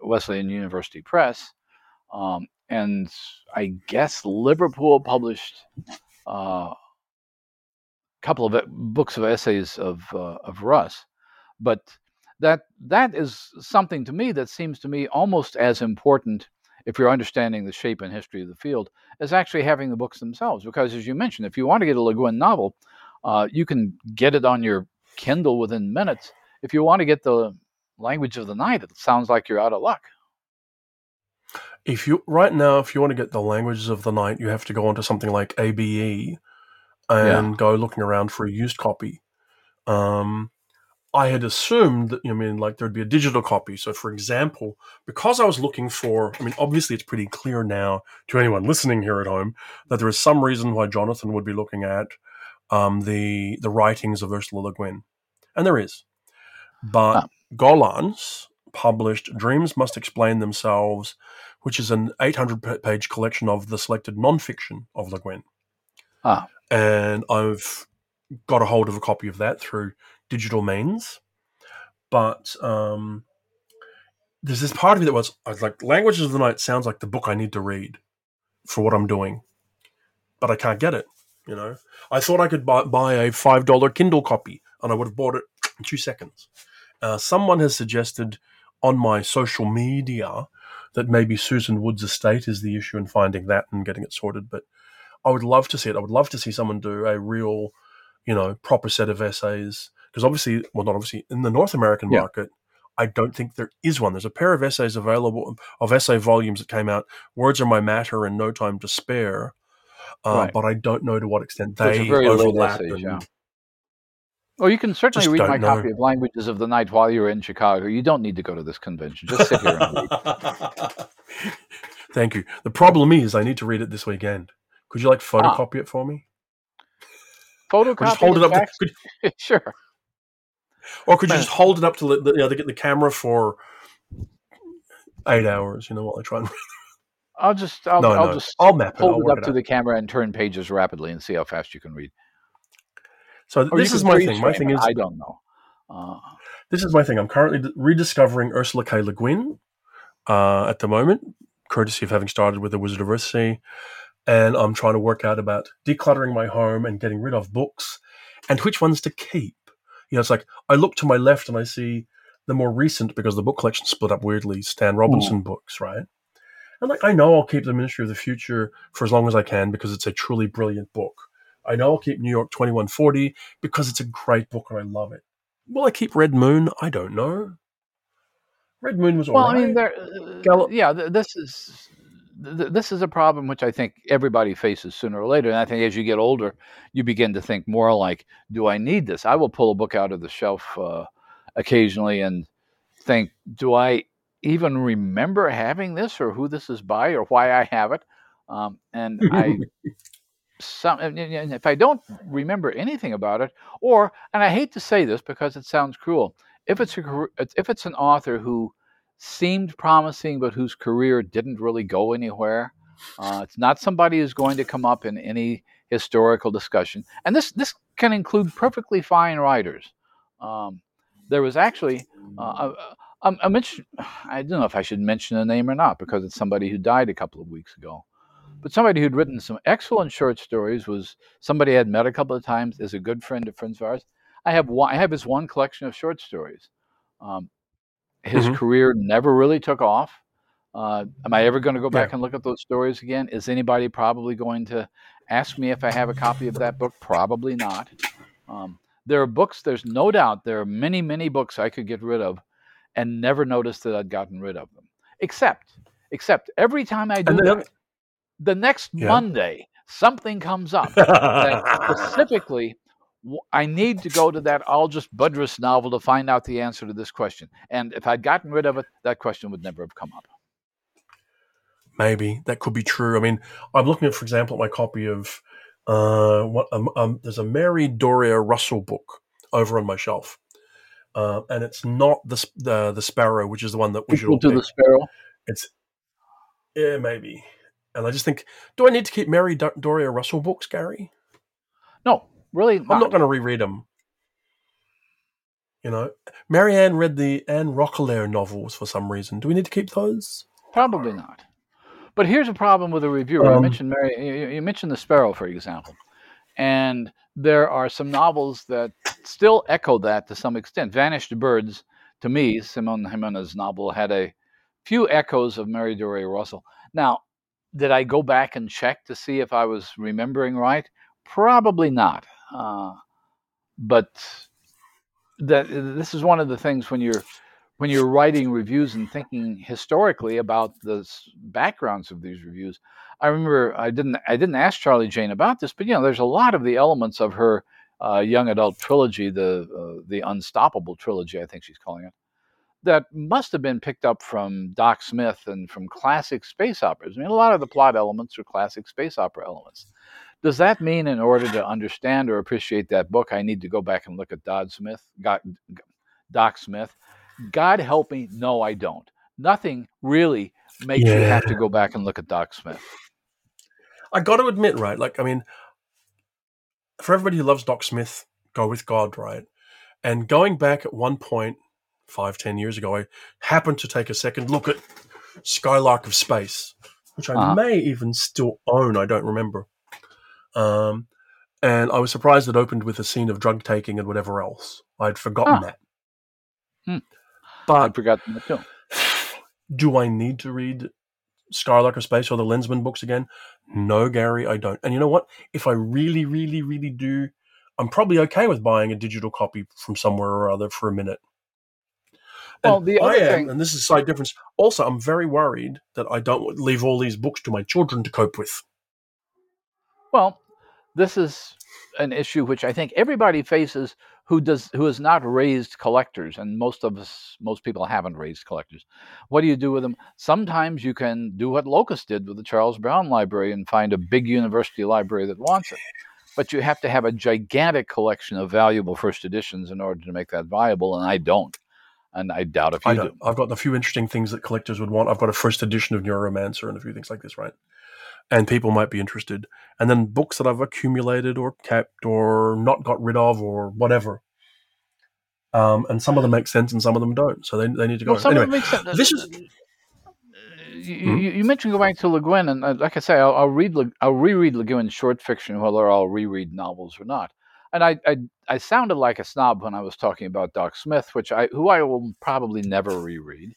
Wesleyan University Press. Um, and I guess Liverpool published a uh, couple of books of essays of, uh, of Russ. But that that is something to me that seems to me almost as important if you're understanding the shape and history of the field as actually having the books themselves. Because as you mentioned, if you want to get a Le Guin novel, uh, you can get it on your Kindle within minutes. If you want to get the language of the night, it sounds like you're out of luck. If you right now, if you want to get the languages of the night, you have to go onto something like ABE and yeah. go looking around for a used copy. Um, I had assumed that, I mean, like there'd be a digital copy. So, for example, because I was looking for, I mean, obviously it's pretty clear now to anyone listening here at home that there is some reason why Jonathan would be looking at um, the the writings of Ursula Le Guin, and there is. But ah. Gollancz published "Dreams Must Explain Themselves," which is an 800 page collection of the selected nonfiction of Le Guin. Ah. And I've got a hold of a copy of that through digital means. But um, there's this part of me that was, was like, Languages of the Night sounds like the book I need to read for what I'm doing, but I can't get it. You know, I thought I could buy, buy a five dollar Kindle copy, and I would have bought it in two seconds. Uh, someone has suggested on my social media that maybe Susan Wood's estate is the issue in finding that and getting it sorted. But I would love to see it. I would love to see someone do a real, you know, proper set of essays because obviously, well, not obviously, in the North American yeah. market, I don't think there is one. There's a pair of essays available of essay volumes that came out. Words are my matter and No Time to Spare, uh, right. but I don't know to what extent they overlap. Essays, and, yeah. Well, you can certainly read my know. copy of Languages of the Night while you're in Chicago. You don't need to go to this convention. Just sit here and read. Thank you. The problem is, I need to read it this weekend. Could you like ah. photocopy ah. it for me? Photocopy. Or just hold it up. To, could, sure. Or could you just hold it up to the, you know, they get the camera for eight hours, you know, while I try and I'll just I'll, no, I'll no. just I'll map it. hold I'll it up it to the camera and turn pages rapidly and see how fast you can read. So or this is my thing. My thing is I don't know. Uh, this is my thing. I'm currently rediscovering Ursula K. Le Guin uh, at the moment, courtesy of having started with the Wizard of Earthsea, and I'm trying to work out about decluttering my home and getting rid of books and which ones to keep you know, it's like I look to my left and I see the more recent because the book collection split up weirdly Stan Robinson Ooh. books, right? And like I know I'll keep the Ministry of the Future for as long as I can because it's a truly brilliant book. I know I'll keep New York 2140 because it's a great book and I love it. Will I keep Red Moon? I don't know. Red Moon was well. Right. I mean, there, uh, yeah, this is th- this is a problem which I think everybody faces sooner or later. And I think as you get older, you begin to think more like, do I need this? I will pull a book out of the shelf uh, occasionally and think, do I even remember having this or who this is by or why I have it? Um, and I. Some, if I don't remember anything about it, or and I hate to say this because it sounds cruel, if it's a if it's an author who seemed promising, but whose career didn't really go anywhere. Uh, it's not somebody who's going to come up in any historical discussion, and this this can include perfectly fine writers. Um, there was actually uh, a, a, a mention, I don't know if I should mention a name or not because it's somebody who died a couple of weeks ago. But somebody who'd written some excellent short stories was somebody I had met a couple of times, is a good friend of friends of ours. I have one, I have his one collection of short stories. Um, his mm-hmm. career never really took off. Uh, am I ever going to go back yeah. and look at those stories again? Is anybody probably going to ask me if I have a copy of that book? Probably not. Um, there are books, there's no doubt there are many, many books I could get rid of and never notice that I'd gotten rid of them. Except, except every time I do that, the next yeah. Monday, something comes up that specifically I need to go to that Algis Budrys novel to find out the answer to this question. And if I'd gotten rid of it, that question would never have come up. maybe that could be true. I mean, I'm looking at, for example, at my copy of uh, what um, um, there's a Mary Doria Russell book over on my shelf, uh, and it's not the the the Sparrow, which is the one that we should all to the Sparrow. It's yeah, maybe. And I just think, do I need to keep Mary Do- Doria Russell books, Gary? No, really, I'm not going to reread them. You know, Marianne read the Anne Roquelaure novels for some reason. Do we need to keep those? Probably not. But here's a problem with a reviewer. you Um, mentioned Mary, you, mentioned the Sparrow, for example, and there are some novels that still echo that to some extent. Vanished Birds, to me, Simone Jimenez's novel, had a few echoes of Mary Doria Russell. Now, did I go back and check to see if I was remembering right? Probably not. Uh, but that this is one of the things when you're when you're writing reviews and thinking historically about the backgrounds of these reviews, I remember I didn't I didn't ask Charlie Jane about this, but you know, there's a lot of the elements of her uh, young adult trilogy, the uh, the Unstoppable trilogy, I think she's calling it, that must have been picked up from Doc Smith and from classic space operas. I mean, a lot of the plot elements are classic space opera elements. Does that mean, in order to understand or appreciate that book, I need to go back and look at Dodd Smith, Got- Doc Smith? God help me, no, I don't. Nothing really makes you have to go back and look at Doc Smith. I got to admit, right? Like, I mean, for everybody who loves Doc Smith, go with God, right? And going back at one point, five, ten years ago, I happened to take a second look at Skylark of Space, which I Uh-huh. may even still own. I don't remember. Um, and I was surprised it opened with a scene of drug taking and whatever else. I'd forgotten Huh. that. Hmm. But I forgot that too. do I need to read Skylark of Space or the Lensman books again? No, Gary, I don't. And you know what? If I really, really, really do, I'm probably okay with buying a digital copy from somewhere or other for a minute. And Well, the I am, thing- and this is a slight difference. Also, I'm very worried that I don't leave all these books to my children to cope with. Well, this is an issue which I think everybody faces who does who has not raised collectors, and most of us, most people haven't raised collectors. What do you do with them? Sometimes you can do what Locus did with the Charles Brown Library and find a big university library that wants it. But you have to have a gigantic collection of valuable first editions in order to make that viable, and I don't. And I doubt if you I do. I've got a few interesting things that collectors would want. I've got a first edition of Neuromancer and a few things like this, right? And people might be interested. And then books that I've accumulated or kept or not got rid of or whatever. Um, and some of them make sense and some of them don't. So they, they need to go. Well, some anyway, of them make sense. this is- You, Hmm? you, you mentioned going back to Le Guin, and uh, like I say, I'll, I'll read Le, I'll reread Le Guin's short fiction, whether I'll reread novels or not. And I, I I sounded like a snob when I was talking about Doc Smith, which I who I will probably never reread.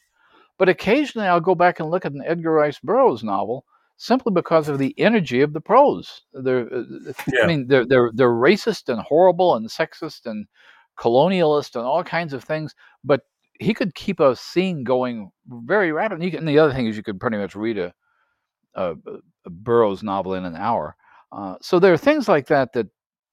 But occasionally I'll go back and look at an Edgar Rice Burroughs novel simply because of the energy of the prose. They're, uh, Yeah. I mean, they're they're they're racist and horrible and sexist and colonialist and all kinds of things, but he could keep a scene going very rapidly. And the other thing is, you could pretty much read a, a, a Burroughs novel in an hour. Uh, so there are things like that that,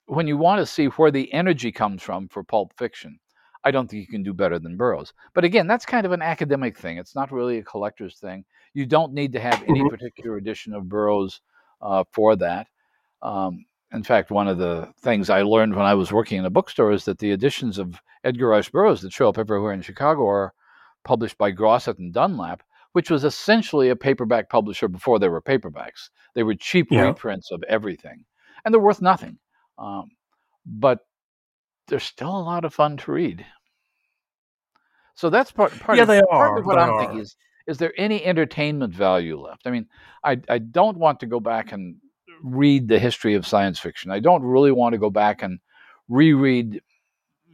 when you want to see where the energy comes from for pulp fiction, I don't think you can do better than Burroughs. But again, that's kind of an academic thing. It's not really a collector's thing. You don't need to have any Mhm. particular edition of Burroughs uh, for that. Um, in fact, one of the things I learned when I was working in a bookstore is that the editions of Edgar Rice Burroughs that show up everywhere in Chicago are published by Grosset and Dunlap, which was essentially a paperback publisher before there were paperbacks. They were cheap Yeah. reprints of everything, and they're worth nothing. Um, but they're still a lot of fun to read. So that's part. part Yeah, of, they part of what they I'm are. thinking is: is there any entertainment value left? I mean, I I don't want to go back and read the history of science fiction. I don't really want to go back and reread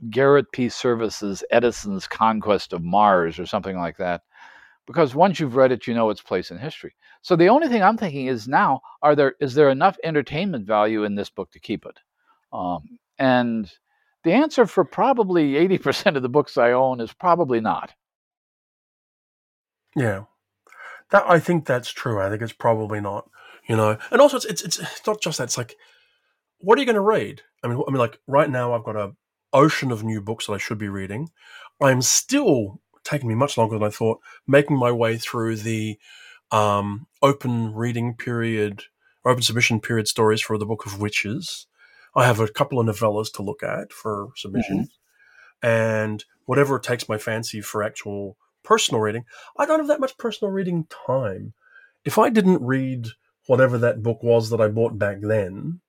Garrett P. Serviss's Edison's Conquest of Mars or something like that, because once you've read it, you know its place in history. So the only thing I'm thinking is now, are there is there enough entertainment value in this book to keep it? Um, and the answer for probably 80% of the books I own is probably not. Yeah, that I think that's true. I think it's probably not. You know, and also it's it's it's, it's not just that. It's like, what are you going to read? I mean, I mean, like right now I've got a ocean of new books that I should be reading. I'm still taking me much longer than I thought making my way through the um, open reading period or open submission period stories for the Book of Witches. I have a couple of novellas to look at for submission, and whatever takes my fancy for actual personal reading. I don't have that much personal reading time. If I didn't read whatever that book was that I bought back then,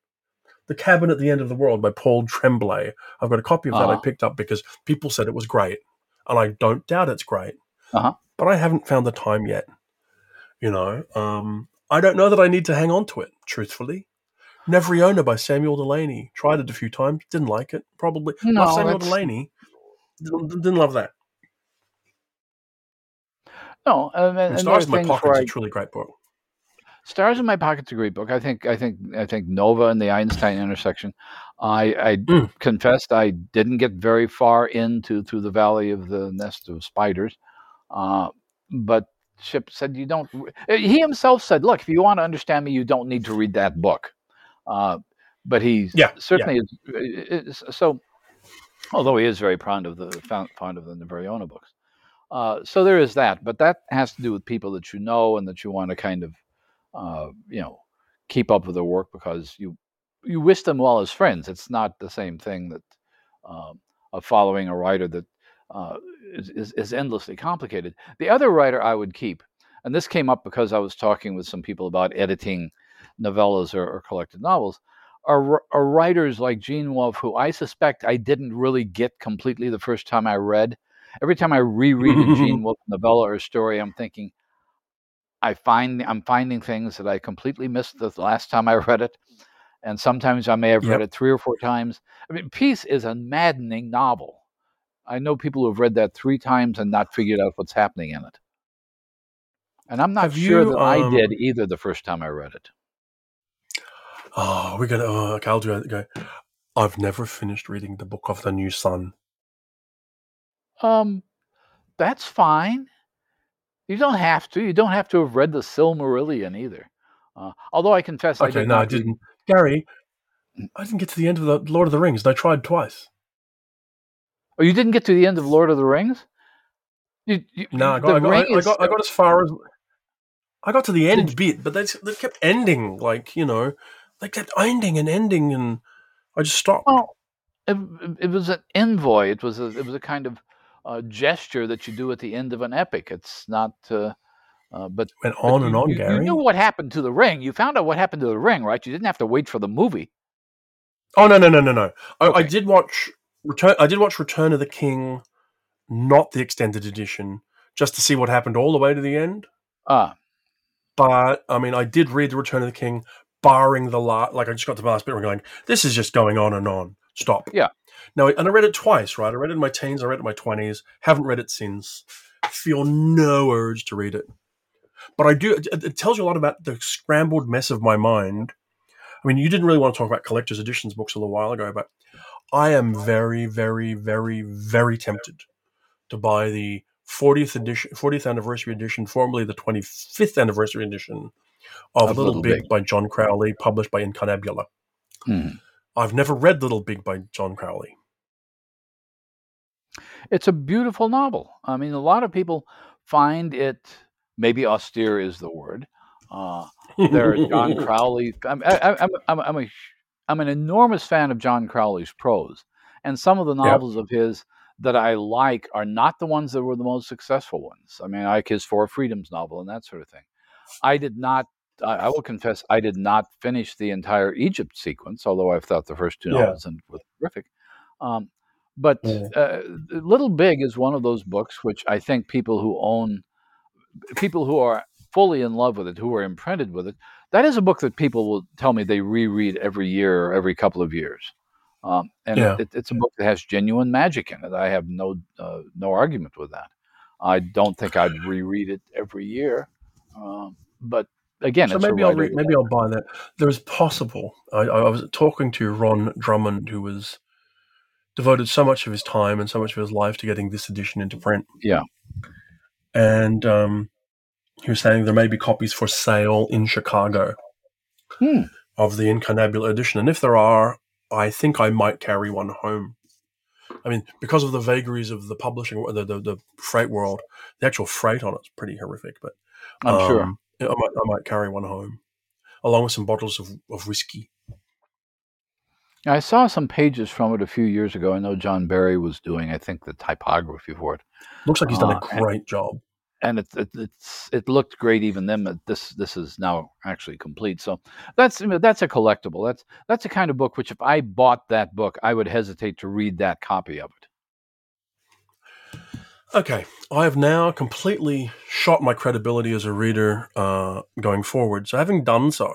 The Cabin at the End of the World by Paul Tremblay, I've got a copy of that I Uh-huh. picked up because people said it was great, and I don't doubt it's great. Uh-huh. But I haven't found the time yet. You know, um, I don't know that I need to hang on to it, truthfully. Neveryóna by Samuel Delany. Tried it a few times, didn't like it. Probably No, love Samuel that's- Delany. Didn't love that. No, and, And Stars in My Pocket's where a truly great book. Stars in My Pocket's a great book. I think I think I think Nova and the Einstein intersection. I I Mm. confessed I didn't get very far into through the Valley of the Nest of Spiders, uh, but Chip said you don't. He himself said, "Look, if you want to understand me, you don't need to read that book." Uh, but he Yeah, certainly is, is so. Although he is very fond of the fond of the Neveryóna books, uh, so there is that. But that has to do with people that you know and that you want to kind of, uh, you know, keep up with their work because you you wish them well as friends. It's not the same thing that um, of following a writer that uh, is, is is endlessly complicated. The other writer I would keep, and this came up because I was talking with some people about editing novellas or, or collected novels, are, are writers like Gene Wolfe, who I suspect I didn't really get completely the first time I read. Every time I reread a Gene Wolfe novella or story, I'm thinking, I find I'm finding things that I completely missed the last time I read it, and sometimes I may have read it three or four times. I mean, Peace is a maddening novel. I know people who have read that three times and not figured out what's happening in it. And I'm not Have sure you, that I um, did either the first time I read it. Oh, we're gonna. Oh, okay, I'll do it. Go. I've never finished reading the Book of the New Sun. Um, that's fine. You don't have to. You don't have to have read the Silmarillion either. Uh, although I confess I did no, I didn't. Gary, I didn't get to the end of the Lord of the Rings, and I tried twice. Oh, you didn't get to the end of Lord of the Rings? You, you, No, I got, I got, I, is got, I got as far as I got to the end Did- bit, but they they kept ending like you know, they kept ending and ending, and I just stopped. Well, it, it was an envoy. It was a, it was a kind of uh, gesture that you do at the end of an epic. It's not. Uh, uh, but Went but on you, and on, you, Gary. You knew what happened to the ring. You found out what happened to the ring, right? You didn't have to wait for the movie. Oh no no no no no! I, I did watch Return. I did watch Return of the King, not the extended edition, just to see what happened all the way to the end. Ah, But I mean, I did read the Return of the King, barring the last. Like I just got to the last bit, and I'm going, this is just going on and on. Stop. Yeah. No, and I read it twice. Right, I read it in my teens. I read it in my twenties. Haven't read it since. Feel no urge to read it. But I do. It, it tells you a lot about the scrambled mess of my mind. I mean, you didn't really want to talk about collector's editions books a little while ago, but I am very, very, very, very tempted to buy the 40th edition, 40th anniversary edition, formerly the 25th anniversary edition of, Of Little, Big, Big. by John Crowley, published by Incunabula. hmm. I've never read Little Big by John Crowley. it's a beautiful novel. I mean, a lot of people find it maybe austere is the word. Uh, there are John Crowley. I'm, I, I'm, I'm, I'm, a, I'm an enormous fan of John Crowley's prose, and some of the novels of his that I like are not the ones that were the most successful ones. I mean, I like his Four Freedoms novel and that sort of thing. I did not. I, I will confess, I did not finish the entire Egypt sequence, although I thought the first two novels were terrific. Um, but Yeah. uh, Little Big is one of those books which I think people who own, people who are fully in love with it, who are imprinted with it, that is a book that people will tell me they reread every year or every couple of years. Um, and Yeah. it, it's a book that has genuine magic in it. I have no uh, no argument with that. I don't think I'd reread it every year, um, but again, so it's maybe I'll who- maybe I'll buy that. There's possible. I, I was talking to Ron Drummond, who was devoted so much of his time and so much of his life to getting this edition into print. Yeah. and um, he was saying there may be copies for sale in Chicago Hmm. of the Incunabula edition, and if there are, I think I might carry one home. I mean, because of the vagaries of the publishing, the the, the freight world, the actual freight on it's pretty horrific. But I'm sure. I might, I might carry one home, along with some bottles of, of whiskey. I saw some pages from it a few years ago. I know John Barry was doing, I think, the typography for it. Looks like he's done Uh, a great job. and it, it it's it looked great even then. But this this is now actually complete. So that's that's a collectible. That's that's a kind of book which if I bought that book, I would hesitate to read that copy of it. Okay, I have now completely shot my credibility as a reader uh, going forward. So, having done so,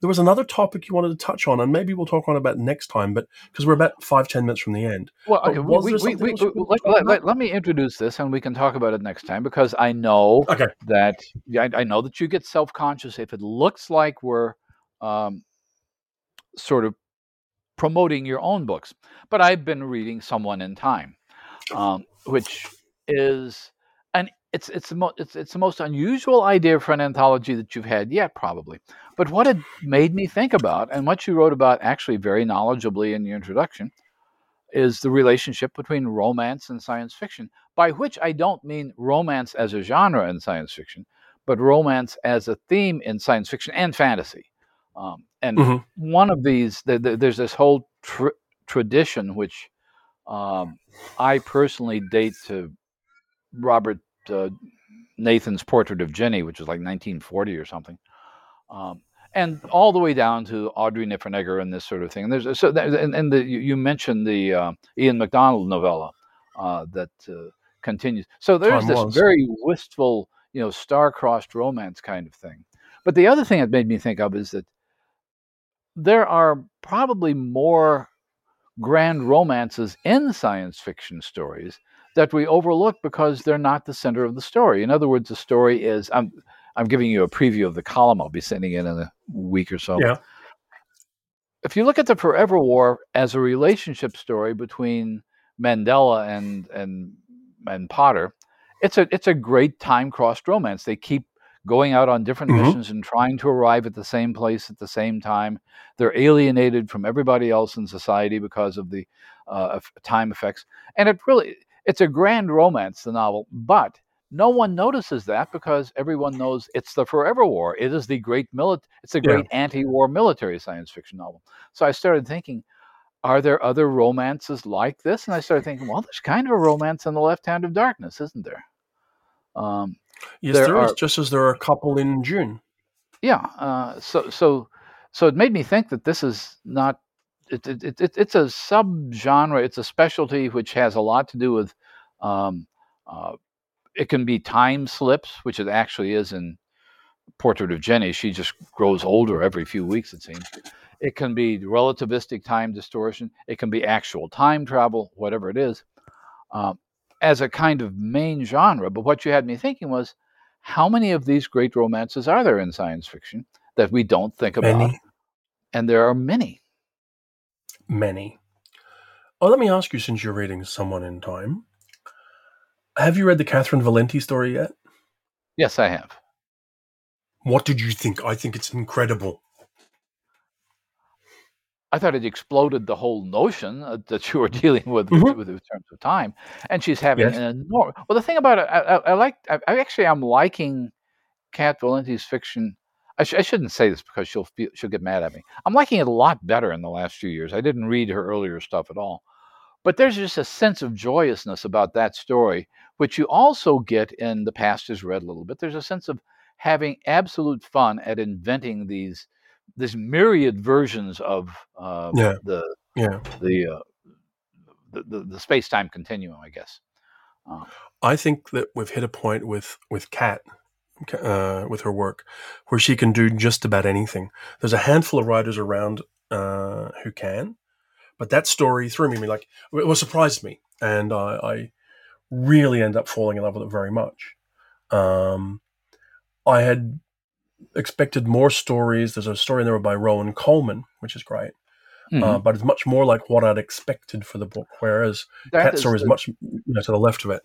there was another topic you wanted to touch on, and maybe we'll talk on about next time. But because we're about five ten minutes from the end, Well, okay, was we, there we, we, we- let, let, let, let me introduce this, and we can talk about it next time because I know okay, that I, I know that you get self conscious if it looks like we're um, sort of promoting your own books. But I've been reading Someone in Time, um, which is an it's it's the mo- it's it's the most unusual idea for an anthology that you've had yet, probably. But what it made me think about, and what you wrote about actually very knowledgeably in your introduction, is the relationship between romance and science fiction. By which I don't mean romance as a genre in science fiction, but romance as a theme in science fiction and fantasy. Um, and Mhm. one of these, th- th- there's this whole tr- tradition which um, I personally date to Robert uh, Nathan's Portrait of Jennie, which was like 1940 or something, um, and all the way down to Audrey Niffenegger and this sort of thing. And there's so that, and, and the, you, mentioned the uh, Ian McDonald novella uh, that uh, continues. So there's Time this was. very wistful, you know, star-crossed romance kind of thing. But the other thing it made me think of is that there are probably more grand romances in science fiction stories that we overlook because they're not the center of the story. In other words, the story is I'm I'm giving you a preview of the column I'll be sending in in a week or so. Yeah. If you look at the Forever War as a relationship story between Mandella and and and Potter, it's a it's a great time crossed romance. They keep going out on different Mhm. missions and trying to arrive at the same place at the same time. They're alienated from everybody else in society because of the uh, time effects, and it really it's a grand romance, the novel, but no one notices that because everyone knows it's the Forever War. It is the great milit- It's a Yeah. great anti-war military science fiction novel. So I started thinking, are there other romances like this? And I started thinking, well, there's kind of a romance in the Left Hand of Darkness, isn't there? Um, yes, There there is. are- Just as there are a couple in Dune. yeah. Uh, so so so it made me think that this is not. It, it, it, it- it's a subgenre. It's a specialty which has a lot to do with. Um, uh, it can be time slips, which it actually is in Portrait of Jennie. She just grows older every few weeks, it seems. It can be relativistic time distortion. It can be actual time travel, whatever it is, um, as a kind of main genre. But what you had me thinking was, how many of these great romances are there in science fiction that we don't think about? Many, And there are many. many. Oh, let me ask you, since you're reading Someone in Time, have you read the Catherynne Valente story yet? Yes, I have. What did you think? I think it's incredible. I thought it exploded the whole notion uh, that you were dealing with Mhm. with, in terms of time, and she's having Yes. an enormous. Well, the thing about it, I, I, I like. I, I actually am liking Cat Valente's fiction. I, sh- I shouldn't say this because she'll feel, she'll get mad at me. I'm liking it a lot better in the last few years. I didn't read her earlier stuff at all, but there's just a sense of joyousness about that story, which you also get in The Past Is Red a little bit. There's a sense of having absolute fun at inventing these these myriad versions of uh, Yeah. the Yeah. the, uh, the the the space time continuum, I guess. Uh, I think that we've hit a point with with Kat, uh, with her work, where she can do just about anything. There's a handful of writers around uh, who can, but that story threw me like it was surprised me, and I, I really end up falling in love with it very much. Um, I had expected more stories. There's a story in there by Rowan Coleman, which is great, uh, mhm. but it's much more like what I'd expected for the book. Whereas That Cat's is story is much you know, to the left of it.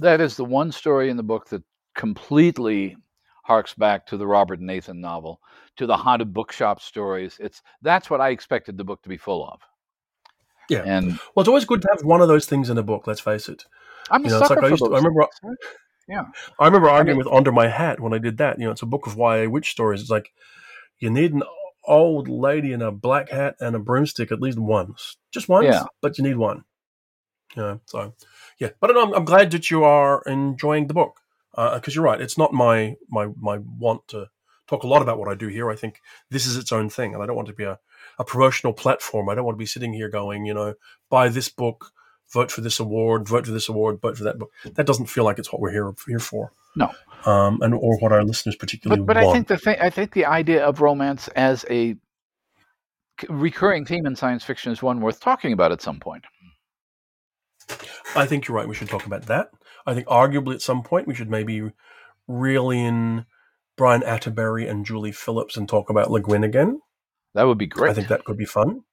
that is the one story in the book that completely harks back to the Robert Nathan novel, to the haunted bookshop stories. It's that's what I expected the book to be full of. Yeah. and Well, it's always good to have one of those things in a book. Let's face it. I'm a You know, sucker like I for used to- those. I remember- things. Yeah. I remember I arguing mean, with Under My Hat when I did that. You know, it's a book of YA witch stories. It's like you need an old lady in a black hat and a broomstick at least once, just once, yeah. but you need one. Yeah. So, yeah. But I'm, I'm glad that you are enjoying the book uh, because you're right. It's not my my my want to talk a lot about what I do here. I think this is its own thing, and I don't want to be a, a promotional platform. I don't want to be sitting here going, you know, buy this book, vote for this award, vote for this award, vote for that book. That doesn't feel like it's what we're here here for. No. Um, and or what our listeners particularly But but I think the thing I think the idea of romance as a recurring theme in science fiction is one worth talking about at some point. I think you're right. We should talk about that. I think arguably at some point we should maybe reel in Brian Attebery and Julie Phillips and talk about Le Guin again. That would be great. I think that could be fun.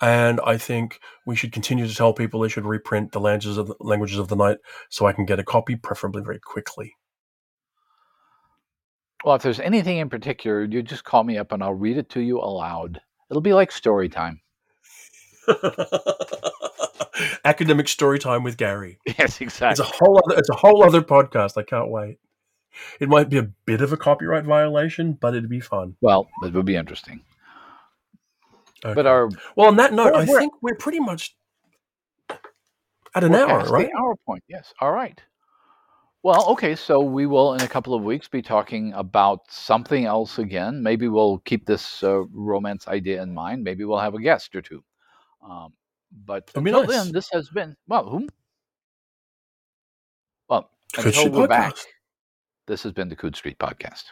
And I think we should continue to tell people they should reprint the languages of the, languages of the night so I can get a copy, preferably very quickly. Well, if there's anything in particular, you just call me up and I'll read it to you aloud. It'll be like story time. Academic story time with Gary. Yes, exactly. It's a whole other. It's a whole other podcast. I can't wait. It might be a bit of a copyright violation, but it'd be fun. Well, it would be interesting. Okay. But our well, on that note, I think we're pretty much at an hour, right? the hour point. Yes. All right. Well, okay. So we will, in a couple of weeks, be talking about something else again. Maybe we'll keep this uh, romance idea in mind. Maybe we'll have a guest or two. Um, but be until nice. then, this has been well. Whom? Well, until we're back, this has been the Coode Street Podcast.